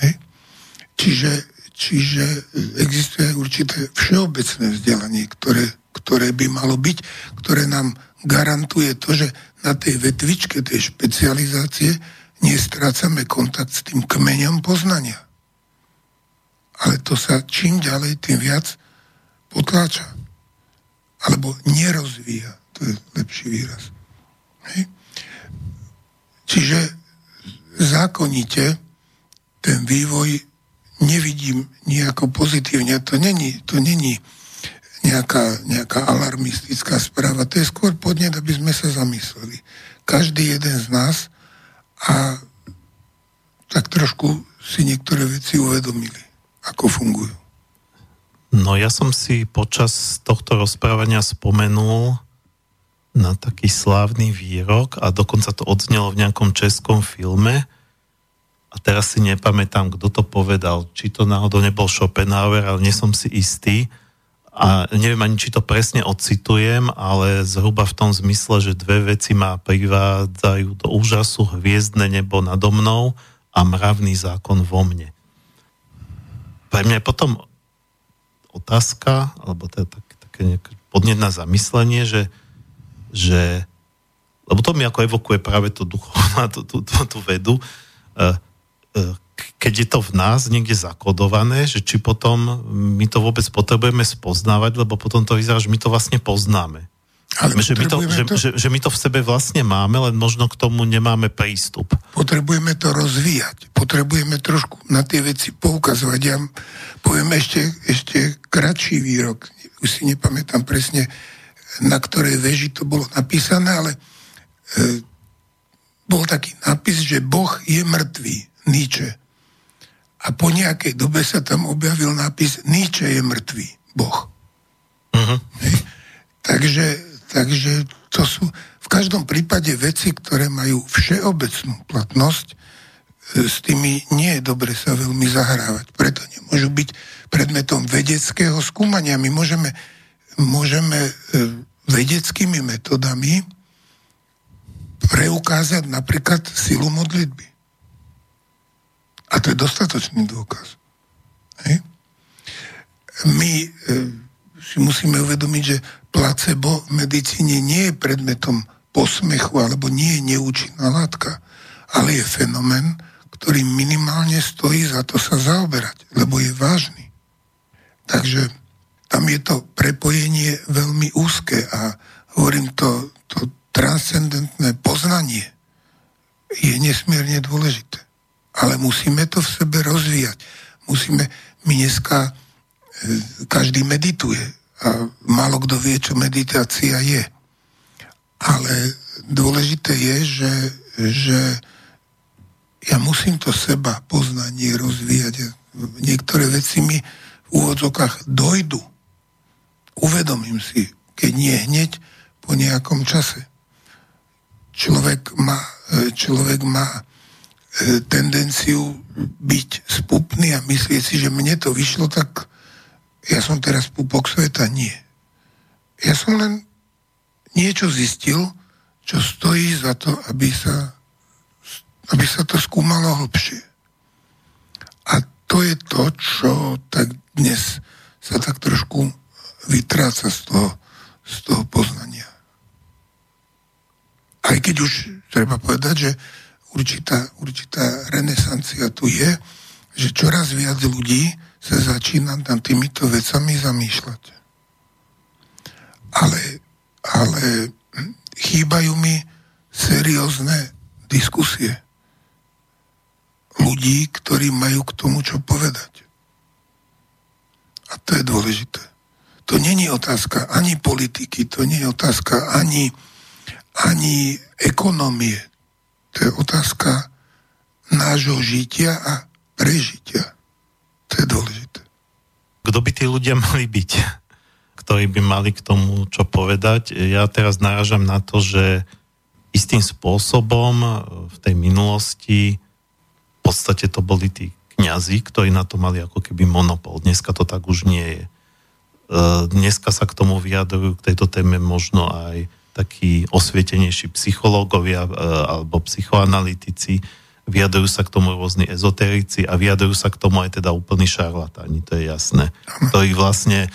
Hej? Čiže Čiže existuje určité všeobecné vzdelanie, ktoré, ktoré by malo byť, ktoré nám garantuje to, že na tej vetvičke tej špecializácie nestrácame kontakt s tým kmeňom poznania. Ale to sa čím ďalej, tým viac potláča. Alebo nerozvíja. To je lepší výraz. Hej. Čiže zákonite ten vývoj nevidím nejako pozitívne. To není, to není nejaká, nejaká alarmistická správa. To je skôr podnet, aby sme sa zamysleli. Každý jeden z nás a tak trošku si niektoré veci uvedomili, ako fungujú. No ja som si počas tohto rozprávania spomenul na taký slávny výrok a dokonca to odznelo v nejakom českom filme, a teraz si nepamätám, kto to povedal, či to náhodou nebol Schopenhauer, ale nie som si istý. A neviem ani, či to presne ocitujem, ale zhruba v tom zmysle, že dve veci ma privádzajú do úžasu, hviezdne nebo nado mnou a mravný zákon vo mne. Pre mňa je potom otázka, alebo to je tak, také nejaké podnet na zamyslenie, že, že lebo to mi ako evokuje práve tú duchovnú, tú, tú, tú, tú vedu, uh, keď je to v nás niekde zakodované, že či potom my to vôbec potrebujeme spoznávať, lebo potom to vyzerá, že my to vlastne poznáme. Ale že, my to, že, to... Že, že my to v sebe vlastne máme, len možno k tomu nemáme prístup. Potrebujeme to rozvíjať. Potrebujeme trošku na tie veci poukazovať. Ja poviem ešte, ešte kratší výrok. Už si nepamätám presne, na ktorej veži to bolo napísané, ale e, bol taký nápis, že Boh je mŕtvý. Nietzsche. A po nejakej dobe sa tam objavil nápis Nietzsche je mŕtvý, Boh. Uh-huh. Takže, takže to sú v každom prípade veci, ktoré majú všeobecnú platnosť, e, s tými nie je dobre sa veľmi zahrávať. Preto nemôžu byť predmetom vedeckého skúmania. My môžeme, môžeme e, vedeckými metodami preukázať napríklad silu modlitby. A to je dostatočný dôkaz. Hej? My e, si musíme uvedomiť, že placebo v medicíne nie je predmetom posmechu alebo nie je neúčinná látka, ale je fenomén, ktorý minimálne stojí za to sa zaoberať, lebo je vážny. Takže tam je to prepojenie veľmi úzke a hovorím to, to transcendentné poznanie je nesmierne dôležité. Ale musíme to v sebe rozvíjať. Musíme, my dneska e, každý medituje málo kto vie, čo meditácia je. Ale dôležité je, že, že ja musím to seba poznanie rozvíjať. Niektoré veci mi v úvodzokách dojdu. Uvedomím si, keď nie hneď, po nejakom čase. Človek má, človek má e, tendenciu byť spupný a myslieť si, že mne to vyšlo, tak ja som teraz pupok sveta. Nie. Ja som len niečo zistil, čo stojí za to, aby sa aby sa to skúmalo hlbšie. A to je to, čo tak dnes sa tak trošku vytráca z toho, z toho poznania. Aj keď už treba povedať, že určitá, určitá renesancia tu je, že čoraz viac ľudí sa začína nad týmito vecami zamýšľať. Ale, ale chýbajú mi seriózne diskusie ľudí, ktorí majú k tomu čo povedať. A to je dôležité. To není otázka ani politiky, to nie je otázka ani, ani ekonomie. To je otázka nášho žitia a prežitia. To je dôležité. Kto by tí ľudia mali byť? Ktorí by mali k tomu čo povedať? Ja teraz náražam na to, že istým spôsobom v tej minulosti podstate to boli tí kňazi, ktorí na to mali ako keby monopol. Dneska to tak už nie je. E, dneska sa k tomu vyjadrujú k tejto téme možno aj takí osvietenejší psychológovia e, alebo psychoanalytici, vyjadrujú sa k tomu rôzni ezoterici a vyjadrujú sa k tomu aj teda úplní šarlatáni, to je jasné. Ktorí vlastne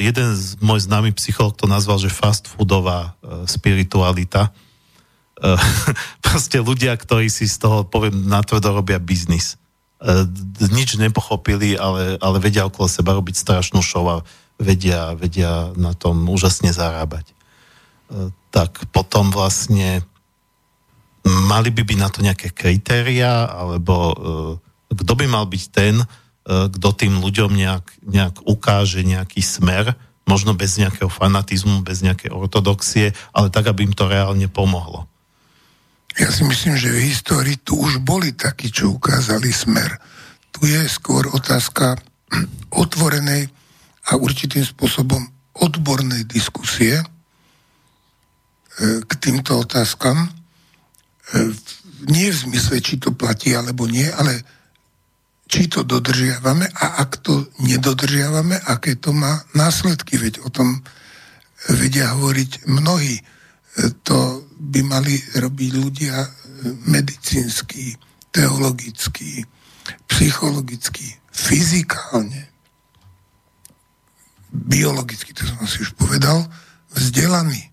jeden z môj známy psychológ to nazval, že fast foodová e, spiritualita, Eh, proste ľudia, ktorí si z toho, poviem, natvrdo robia biznis. Eh, nič nepochopili, ale, ale vedia okolo seba robiť strašnú show a vedia, vedia na tom úžasne zarábať. Eh, tak potom vlastne mali by byť na to nejaké kritéria, alebo kto by mal byť ten, kto tým ľuďom nejak, nejak ukáže nejaký smer, možno bez nejakého fanatizmu, bez nejakej ortodoxie, ale tak, aby im to reálne pomohlo. Ja si myslím, že v histórii tu už boli takí, čo ukázali smer. Tu je skôr otázka otvorenej a určitým spôsobom odbornej diskusie e, k týmto otázkam. E, nie v zmysle, či to platí alebo nie, ale či to dodržiavame a ak to nedodržiavame, aké to má následky. Veď o tom vedia hovoriť mnohí. To by mali robiť ľudia e, medicínsky, teologický, psychologicky, fyzikálne, biologicky, to som si už povedal, vzdelaní,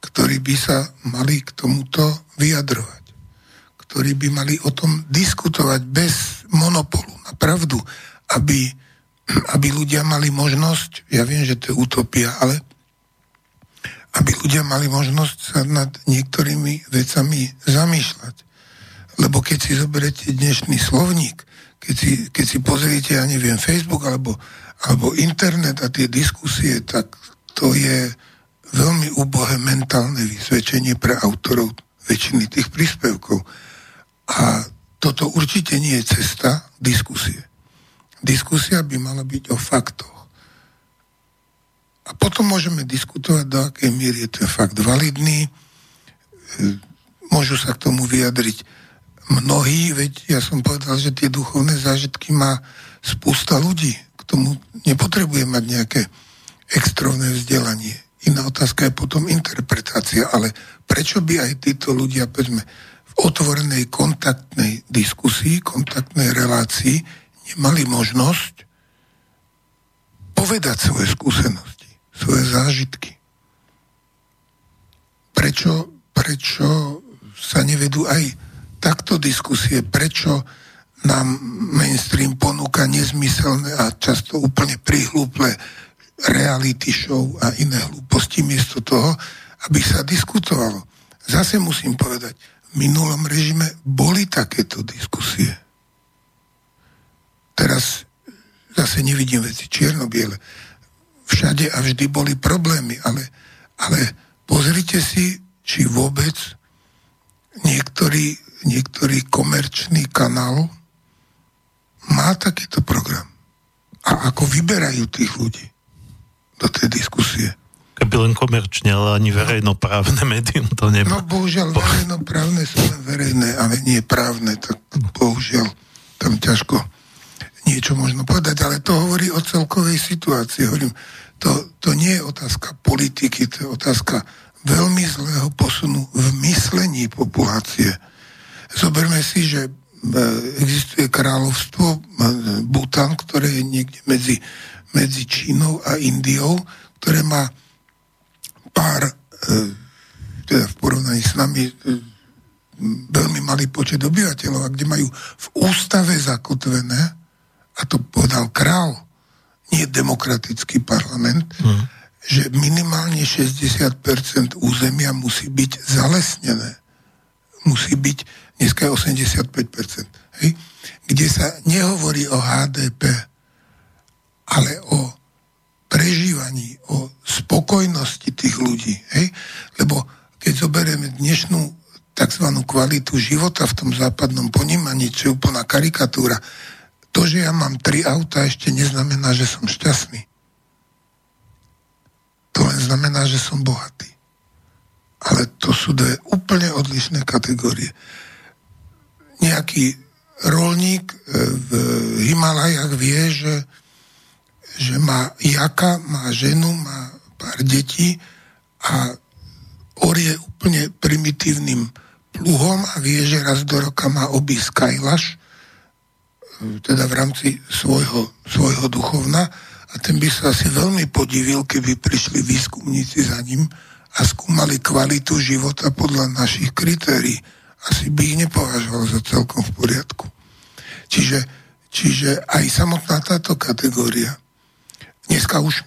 ktorí by sa mali k tomuto vyjadrovať, ktorí by mali o tom diskutovať bez monopolu na pravdu, aby, aby ľudia mali možnosť, ja viem, že to je utopia, ale aby ľudia mali možnosť sa nad niektorými vecami zamýšľať. Lebo keď si zoberete dnešný slovník, keď si, keď si pozriete, ja neviem, Facebook alebo, alebo internet a tie diskusie, tak to je veľmi ubohé mentálne vysvedčenie pre autorov väčšiny tých príspevkov. A toto určite nie je cesta diskusie. Diskusia by mala byť o faktoch. A potom môžeme diskutovať, do akej miery je ten fakt validný. E, môžu sa k tomu vyjadriť mnohí, veď ja som povedal, že tie duchovné zážitky má spústa ľudí. K tomu nepotrebuje mať nejaké extrovné vzdelanie. Iná otázka je potom interpretácia, ale prečo by aj títo ľudia, povedzme, v otvorenej kontaktnej diskusii, kontaktnej relácii nemali možnosť povedať svoje skúsenosti, svoje zážitky. Prečo, prečo sa nevedú aj takto diskusie, prečo nám mainstream ponúka nezmyselné a často úplne prihlúple reality show a iné hlúposti miesto toho, aby sa diskutovalo. Zase musím povedať, v minulom režime boli takéto diskusie. Teraz zase nevidím veci čierno-biele. Všade a vždy boli problémy, ale, ale pozrite si, či vôbec niektorý, niektorý komerčný kanál má takýto program. A ako vyberajú tých ľudí do tej diskusie. Keby len komerčne, ale ani verejnoprávne médium to nemá. No bohužiaľ, verejnoprávne sú len verejné, ale nie právne, tak bohužiaľ tam ťažko niečo možno povedať, ale to hovorí o celkovej situácii. Hovorím, to, to nie je otázka politiky, to je otázka veľmi zlého posunu v myslení populácie. Zoberme si, že e, existuje kráľovstvo e, Bhutan, ktoré je niekde medzi, medzi Čínou a Indiou, ktoré má pár, e, teda v porovnaní s nami, veľmi malý počet obyvateľov, a kde majú v ústave zakotvené, a to povedal král, nie demokratický parlament, mm. že minimálne 60% územia musí byť zalesnené. Musí byť, dneska je 85%. Hej? Kde sa nehovorí o HDP, ale o prežívaní, o spokojnosti tých ľudí. Hej? Lebo keď zoberieme dnešnú tzv. kvalitu života v tom západnom ponímaní, čo je úplná karikatúra, to, že ja mám tri auta, ešte neznamená, že som šťastný. To len znamená, že som bohatý. Ale to sú dve úplne odlišné kategórie. Nejaký rolník e, v Himalajach vie, že, že má jaka, má ženu, má pár detí a orie úplne primitívnym pluhom a vie, že raz do roka má obísť Kailaš teda v rámci svojho, svojho duchovna a ten by sa asi veľmi podivil, keby prišli výskumníci za ním a skúmali kvalitu života podľa našich kritérií. Asi by ich nepovažoval za celkom v poriadku. Čiže, čiže aj samotná táto kategória. Dneska už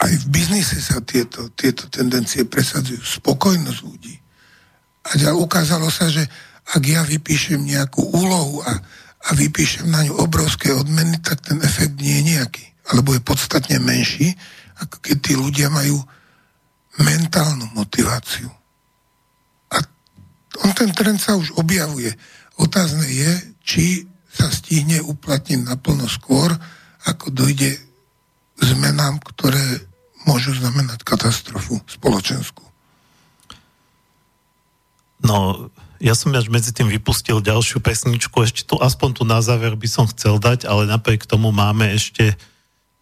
aj v biznise sa tieto, tieto tendencie presadzujú. Spokojnosť ľudí. A ukázalo sa, že ak ja vypíšem nejakú úlohu a a vypíšem na ňu obrovské odmeny, tak ten efekt nie je nejaký. Alebo je podstatne menší, ako keď tí ľudia majú mentálnu motiváciu. A on ten trend sa už objavuje. Otázne je, či sa stihne uplatniť naplno skôr, ako dojde zmenám, ktoré môžu znamenať katastrofu spoločenskú. No, ja som až medzi tým vypustil ďalšiu pesničku, ešte tu aspoň tu na záver by som chcel dať, ale napriek tomu máme ešte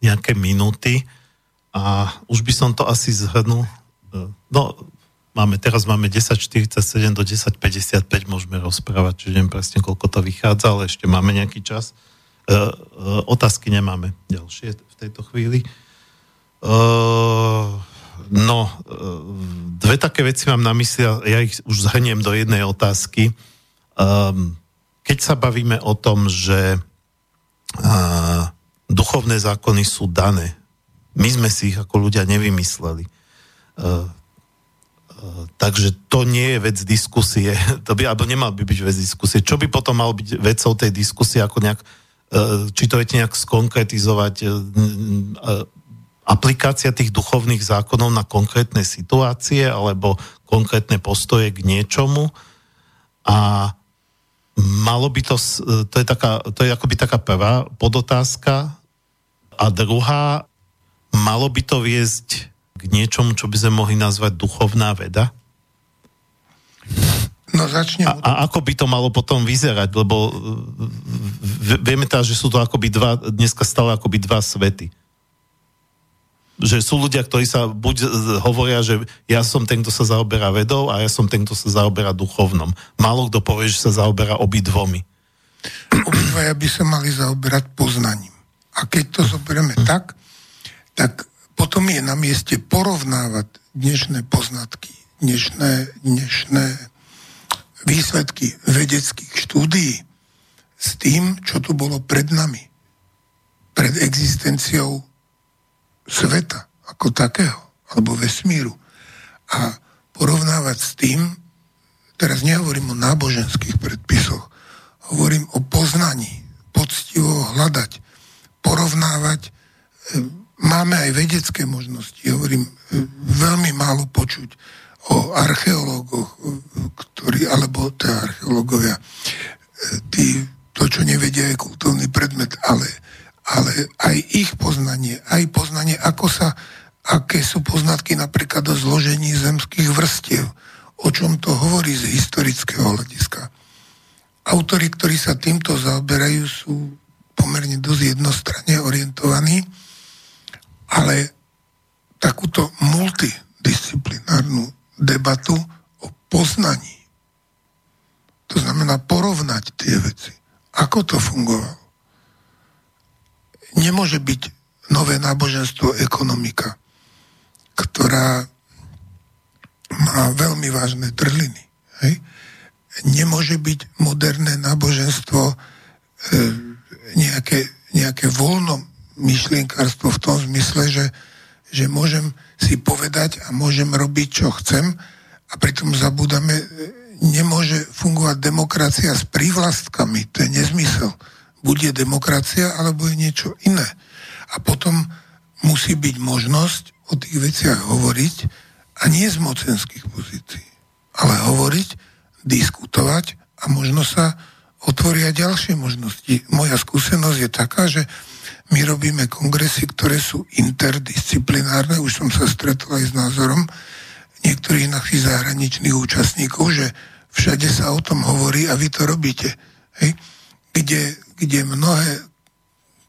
nejaké minúty a už by som to asi zhrnul. No, máme, teraz máme 10.47 do 10.55, môžeme rozprávať, čiže neviem presne, koľko to vychádza, ale ešte máme nejaký čas. Uh, uh, otázky nemáme ďalšie tejto chvíli. Uh, No, e, dve také veci mám na mysli, ja ich už zhrniem do jednej otázky. Um, keď sa bavíme o tom, že uh, duchovné zákony sú dané, my sme si ich ako ľudia nevymysleli. Uh, Uh, takže to nie je vec diskusie, to by, alebo nemal by byť vec diskusie. Čo by potom mal byť vecou tej diskusie, ako nejak, uh, či to viete nejak skonkretizovať, uh, aplikácia tých duchovných zákonov na konkrétne situácie alebo konkrétne postoje k niečomu a malo by to, to je, taká, to je akoby taká prvá podotázka a druhá, malo by to viesť k niečomu, čo by sme mohli nazvať duchovná veda? No začnem. A, a ako by to malo potom vyzerať? Lebo vieme teda, že sú to akoby dva, dneska stále akoby dva svety že sú ľudia, ktorí sa buď hovoria, že ja som ten, kto sa zaoberá vedou a ja som ten, kto sa zaoberá duchovnom. Málo kto povie, že sa zaoberá obidvomi. Obidvaja by sa mali zaoberať poznaním. A keď to zoberieme tak, tak potom je na mieste porovnávať dnešné poznatky, dnešné, dnešné výsledky vedeckých štúdií s tým, čo tu bolo pred nami. Pred existenciou sveta ako takého, alebo vesmíru. A porovnávať s tým, teraz nehovorím o náboženských predpisoch, hovorím o poznaní, poctivo hľadať, porovnávať. E, máme aj vedecké možnosti, hovorím, e, veľmi málo počuť o archeológoch, ktorí, alebo teda archeológovia, tí, to, čo nevedia, je kultúrny predmet, ale, ale aj ich poznanie, aj poznanie, ako sa aké sú poznatky napríklad o zložení zemských vrstiev, o čom to hovorí z historického hľadiska. Autori, ktorí sa týmto zaoberajú, sú pomerne dosť jednostranne orientovaní, ale takúto multidisciplinárnu debatu o poznaní, to znamená porovnať tie veci, ako to fungovalo, nemôže byť nové náboženstvo ekonomika ktorá má veľmi vážne trhliny. Hej? Nemôže byť moderné náboženstvo e, nejaké, nejaké voľno myšlienkárstvo v tom zmysle, že, že môžem si povedať a môžem robiť, čo chcem a pritom zabúdame, nemôže fungovať demokracia s prívlastkami. To je nezmysel. Bude demokracia, alebo je niečo iné. A potom musí byť možnosť o tých veciach hovoriť a nie z mocenských pozícií, ale hovoriť, diskutovať a možno sa otvoria ďalšie možnosti. Moja skúsenosť je taká, že my robíme kongresy, ktoré sú interdisciplinárne, už som sa stretol aj s názorom niektorých našich zahraničných účastníkov, že všade sa o tom hovorí a vy to robíte. Hej? Kde, kde mnohé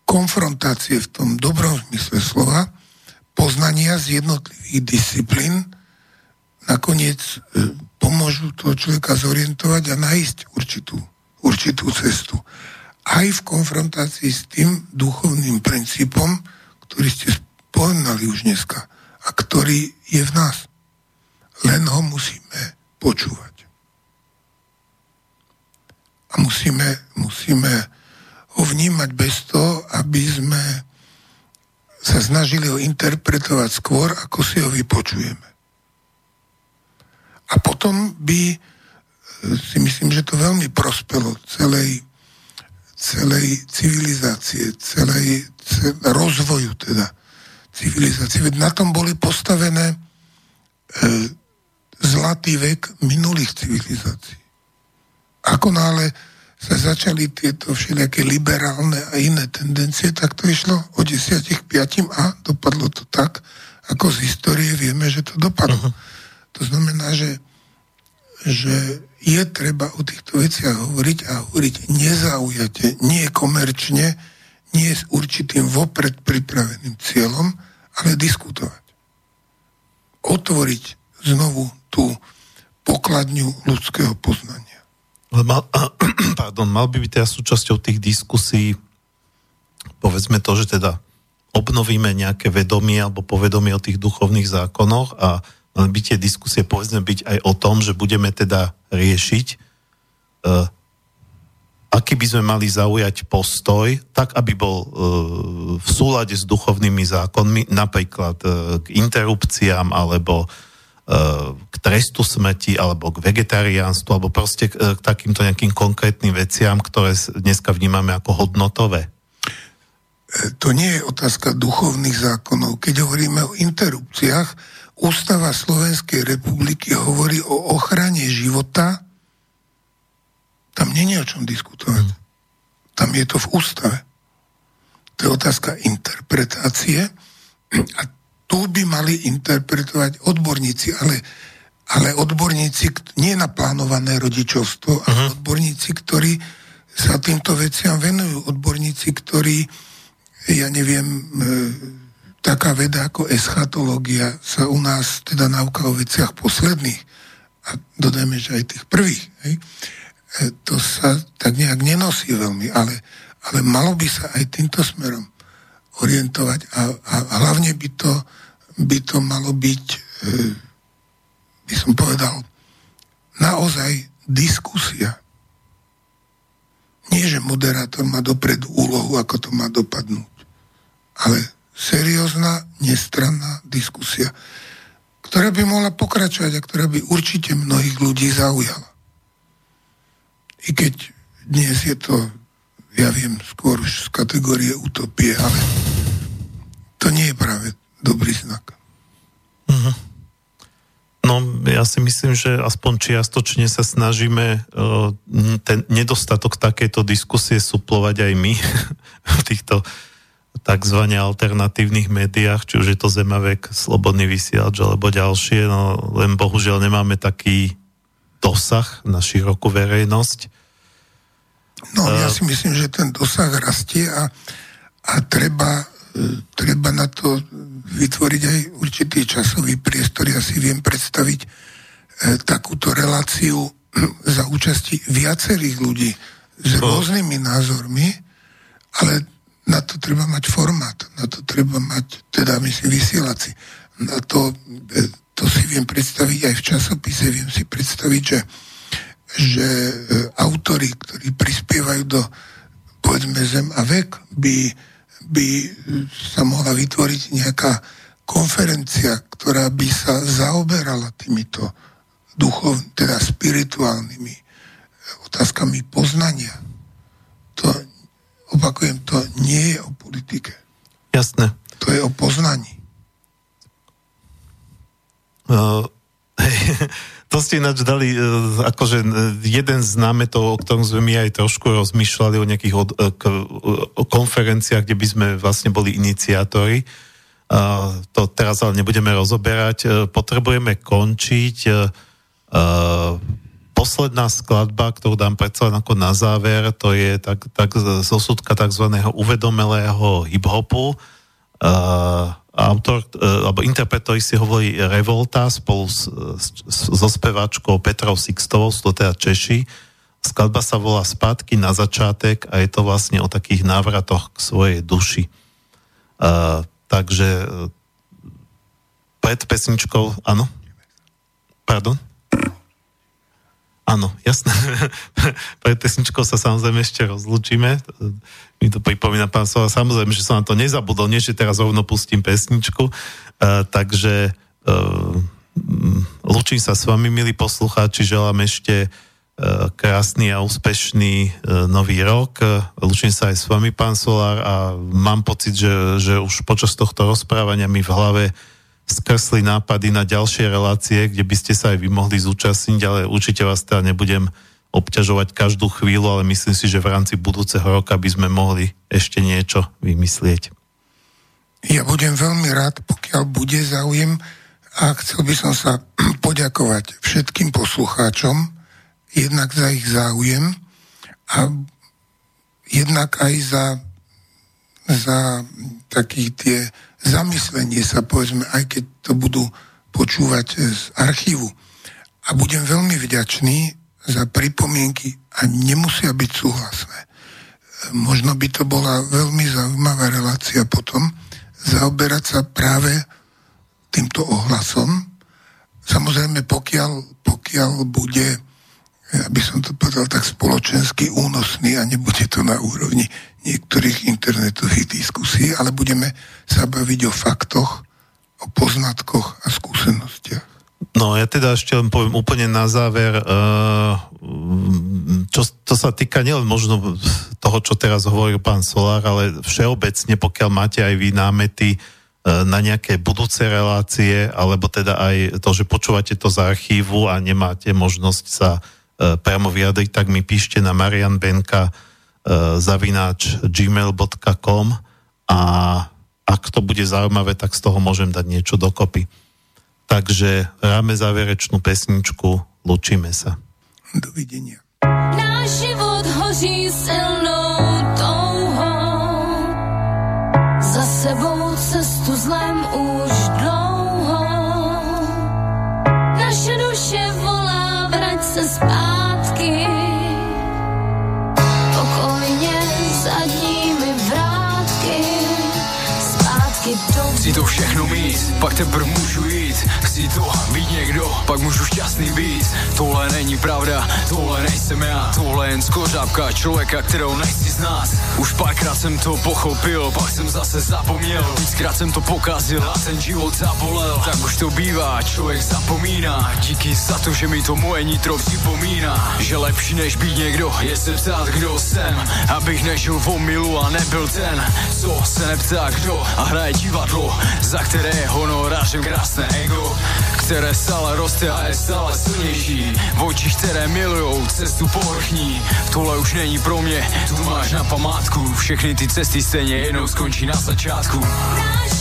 konfrontácie v tom dobrom zmysle slova poznania z jednotlivých disciplín nakoniec e, pomôžu toho človeka zorientovať a nájsť určitú, určitú cestu. Aj v konfrontácii s tým duchovným princípom, ktorý ste spomenali už dneska a ktorý je v nás. Len ho musíme počúvať. A musíme, musíme ho vnímať bez toho, aby sme sa snažili ho interpretovať skôr, ako si ho vypočujeme. A potom by e, si myslím, že to veľmi prospelo celej, celej civilizácie, celej, celej rozvoju teda civilizácie. Veď na tom boli postavené e, zlatý vek minulých civilizácií. Ako nále sa začali tieto všelijaké liberálne a iné tendencie, tak to išlo o 10 k 5 a dopadlo to tak, ako z histórie vieme, že to dopadlo. Uh-huh. To znamená, že, že je treba o týchto veciach hovoriť a hovoriť nezaujate, nie komerčne, nie s určitým vopred pripraveným cieľom, ale diskutovať. Otvoriť znovu tú pokladňu ľudského poznania. Mal, pardon, mal by byť teda súčasťou tých diskusí povedzme to, že teda obnovíme nejaké vedomie alebo povedomie o tých duchovných zákonoch a mali by tie diskusie povedzme byť aj o tom, že budeme teda riešiť uh, aký by sme mali zaujať postoj, tak aby bol uh, v súlade s duchovnými zákonmi, napríklad uh, k interrupciám alebo k trestu smrti alebo k vegetariánstvu alebo proste k, k takýmto nejakým konkrétnym veciam, ktoré dneska vnímame ako hodnotové? To nie je otázka duchovných zákonov. Keď hovoríme o interrupciách, Ústava Slovenskej republiky hovorí o ochrane života. Tam je o čom diskutovať. Hmm. Tam je to v ústave. To je otázka interpretácie a tu by mali interpretovať odborníci, ale, ale odborníci nie na plánované rodičovstvo, uh-huh. ale mhm. odborníci, ktorí sa týmto veciam venujú. Odborníci, ktorí, ja neviem, e, taká veda ako eschatológia sa u nás teda nauka o veciach posledných a dodajme, že aj tých prvých, hej, e, to sa tak nejak nenosí veľmi, ale, ale malo by sa aj týmto smerom orientovať a, a hlavne by to, by to malo byť, e, by som povedal, naozaj diskusia. Nie, že moderátor má dopredu úlohu, ako to má dopadnúť, ale seriózna, nestranná diskusia, ktorá by mohla pokračovať a ktorá by určite mnohých ľudí zaujala. I keď dnes je to ja viem, skôr už z kategórie utopie, ale to nie je práve dobrý znak. Uh-huh. No, ja si myslím, že aspoň čiastočne sa snažíme uh, ten nedostatok takéto diskusie suplovať aj my v týchto tzv. alternatívnych médiách, či už je to Zemavek, Slobodný vysielač alebo ďalšie, no len bohužiaľ nemáme taký dosah na širokú verejnosť No, ja si myslím, že ten dosah rastie a, a treba, e, treba na to vytvoriť aj určitý časový priestor. Ja si viem predstaviť e, takúto reláciu za účasti viacerých ľudí s rôznymi názormi, ale na to treba mať formát, na to treba mať, teda myslím, vysielací. Na to, e, to si viem predstaviť aj v časopise, viem si predstaviť, že že e, autory, ktorí prispievajú do povedzme Zem a vek, by, by sa mohla vytvoriť nejaká konferencia, ktorá by sa zaoberala týmito duchov, teda spirituálnymi otázkami poznania. To, opakujem, to nie je o politike. Jasné. To je o poznaní. Uh, To ste ináč dali, e, akože e, jeden z námetov, o ktorom sme my aj trošku rozmýšľali o nejakých od, e, k, o konferenciách, kde by sme vlastne boli iniciátori. To teraz ale nebudeme rozoberať. Potrebujeme končiť. Posledná skladba, ktorú dám predsa ako na záver, to je tak, tak zosudka tzv. uvedomelého hip-hopu autor, e, alebo interpret, ktorý si hovorí Revolta spolu s, s, so speváčkou Petrou Sixtovou, sú to teda Češi. Skladba sa volá Spátky na začátek a je to vlastne o takých návratoch k svojej duši. Uh, takže uh, pred pesničkou, áno? Pardon? Áno, jasné. Pred pesničkou sa samozrejme ešte rozlúčime. Mi to pripomína pán Sova. Samozrejme, že som na to nezabudol, nie že teraz rovno pustím pesničku. Uh, takže uh, lúčim sa s vami, milí poslucháči. Želám ešte uh, krásny a úspešný nový rok. Uh, lúčim sa aj s vami, pán Solár, a mám pocit, že, že už počas tohto rozprávania mi v hlave uh, skresli nápady na ďalšie relácie, kde by ste sa aj vy mohli zúčastniť, ale určite vás teda nebudem obťažovať každú chvíľu, ale myslím si, že v rámci budúceho roka by sme mohli ešte niečo vymyslieť. Ja budem veľmi rád, pokiaľ bude záujem a chcel by som sa poďakovať všetkým poslucháčom, jednak za ich záujem a jednak aj za, za taký tie zamyslenie sa, povedzme, aj keď to budú počúvať z archívu. A budem veľmi vďačný za pripomienky a nemusia byť súhlasné. Možno by to bola veľmi zaujímavá relácia potom zaoberať sa práve týmto ohlasom. Samozrejme, pokiaľ, pokiaľ bude, aby som to povedal tak spoločensky únosný a nebude to na úrovni niektorých internetových diskusí, ale budeme sa baviť o faktoch, o poznatkoch a skúsenostiach. No ja teda ešte len poviem úplne na záver, uh, čo to sa týka nielen možno toho, čo teraz hovoril pán Solár, ale všeobecne, pokiaľ máte aj vy námety uh, na nejaké budúce relácie, alebo teda aj to, že počúvate to z archívu a nemáte možnosť sa uh, priamo vyjadriť, tak mi píšte na Marian Benka zavináč gmail.com a ak to bude zaujímavé, tak z toho môžem dať niečo dokopy. Takže ráme záverečnú pesničku, lučíme sa. Dovidenia. Náš život hoří silnou Chci to všechno mít, pak teprve můžu jít. Chci to být někdo, pak můžu šťastný být. Tohle není pravda, tohle nejsem já. Tohle jen skořápka člověka, kterou nechci znát. Už párkrát jsem to pochopil, pak jsem zase zapomněl. Víckrát jsem to pokazil a ten život zabolel. Tak už to bývá, člověk zapomíná. Díky za to, že mi to moje nitro připomíná. Že lepší než být někdo je se ptát, kdo jsem. Abych nežil v omilu a nebyl ten, co se neptá kdo. A hraje divadlo, za které je honorářem krásné ego Které stále roste a je stále silnější očích, které milujou cestu povrchní Tohle už není pro mě, tu máš na památku. Všechny ty cesty stejně jednou skončí na začátku. Náš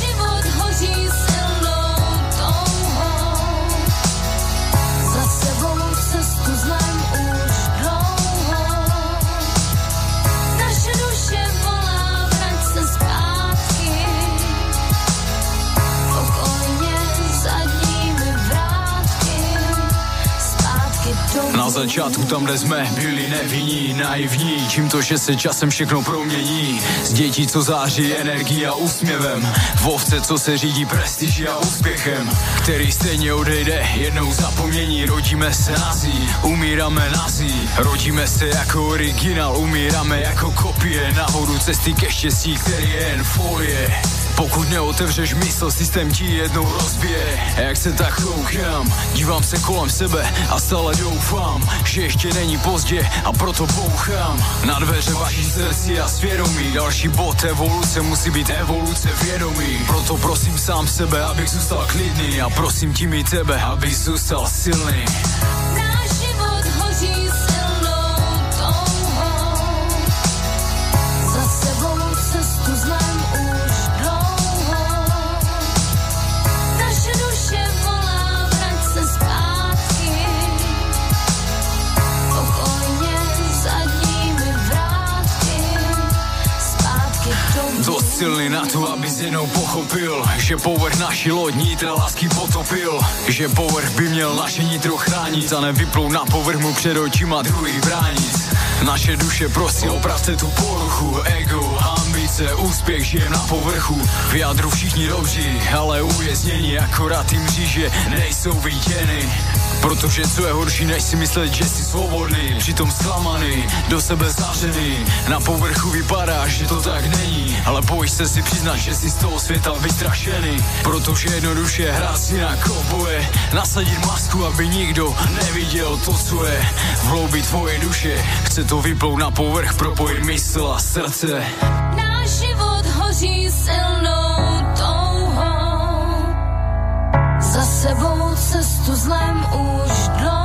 začátku tam, kde jsme byli nevinní, naivní. Čím to, že se časem všechno promění. Z dětí, co září energií a úsměvem. V ovce, co se řídí prestiží a úspěchem. Který stejně odejde jednou zapomnění Rodíme se nazí, umíráme nazí Rodíme se jako originál, umíráme jako kopie. Nahoru cesty ke štěstí, který je jen folie pokud neotevřeš mysl, systém ti jednou rozbije. A jak se tak koukám, dívám se kolem sebe a stále doufám Že ještě není pozdě a proto bouchám. Na dveře vaší srdci a svědomí Další bod evoluce musí být evoluce vědomí. Proto prosím sám sebe, abych zůstal klidný A prosím tím i tebe, abych zůstal silný silný na to, aby jednou pochopil Že povrch naší loď nitra lásky potopil Že povrch by měl naše nitro chránit A nevyplou na povrch mu před očima druhých bránit naše duše prosí opravte tu poruchu Ego, ambice, úspěch žije na povrchu. V jádru všichni dobří, ale uvěznění Akorát jim říže nejsou viděny Protože co je horší, než si myslet, že jsi svobodný Přitom zklamaný, do sebe zavřený. Na povrchu vypadá, že to tak není Ale bojíš se si přiznat, že jsi z toho světa vystrašený. Protože jednoduše hrát si na koboje Nasadit masku, aby nikdo neviděl to, co je. V hloubi tvoje duše Chce to vyplout na povrch, propojit mysl a srdce. Náš život hoří silnou sebou cestu zlem už dlouho.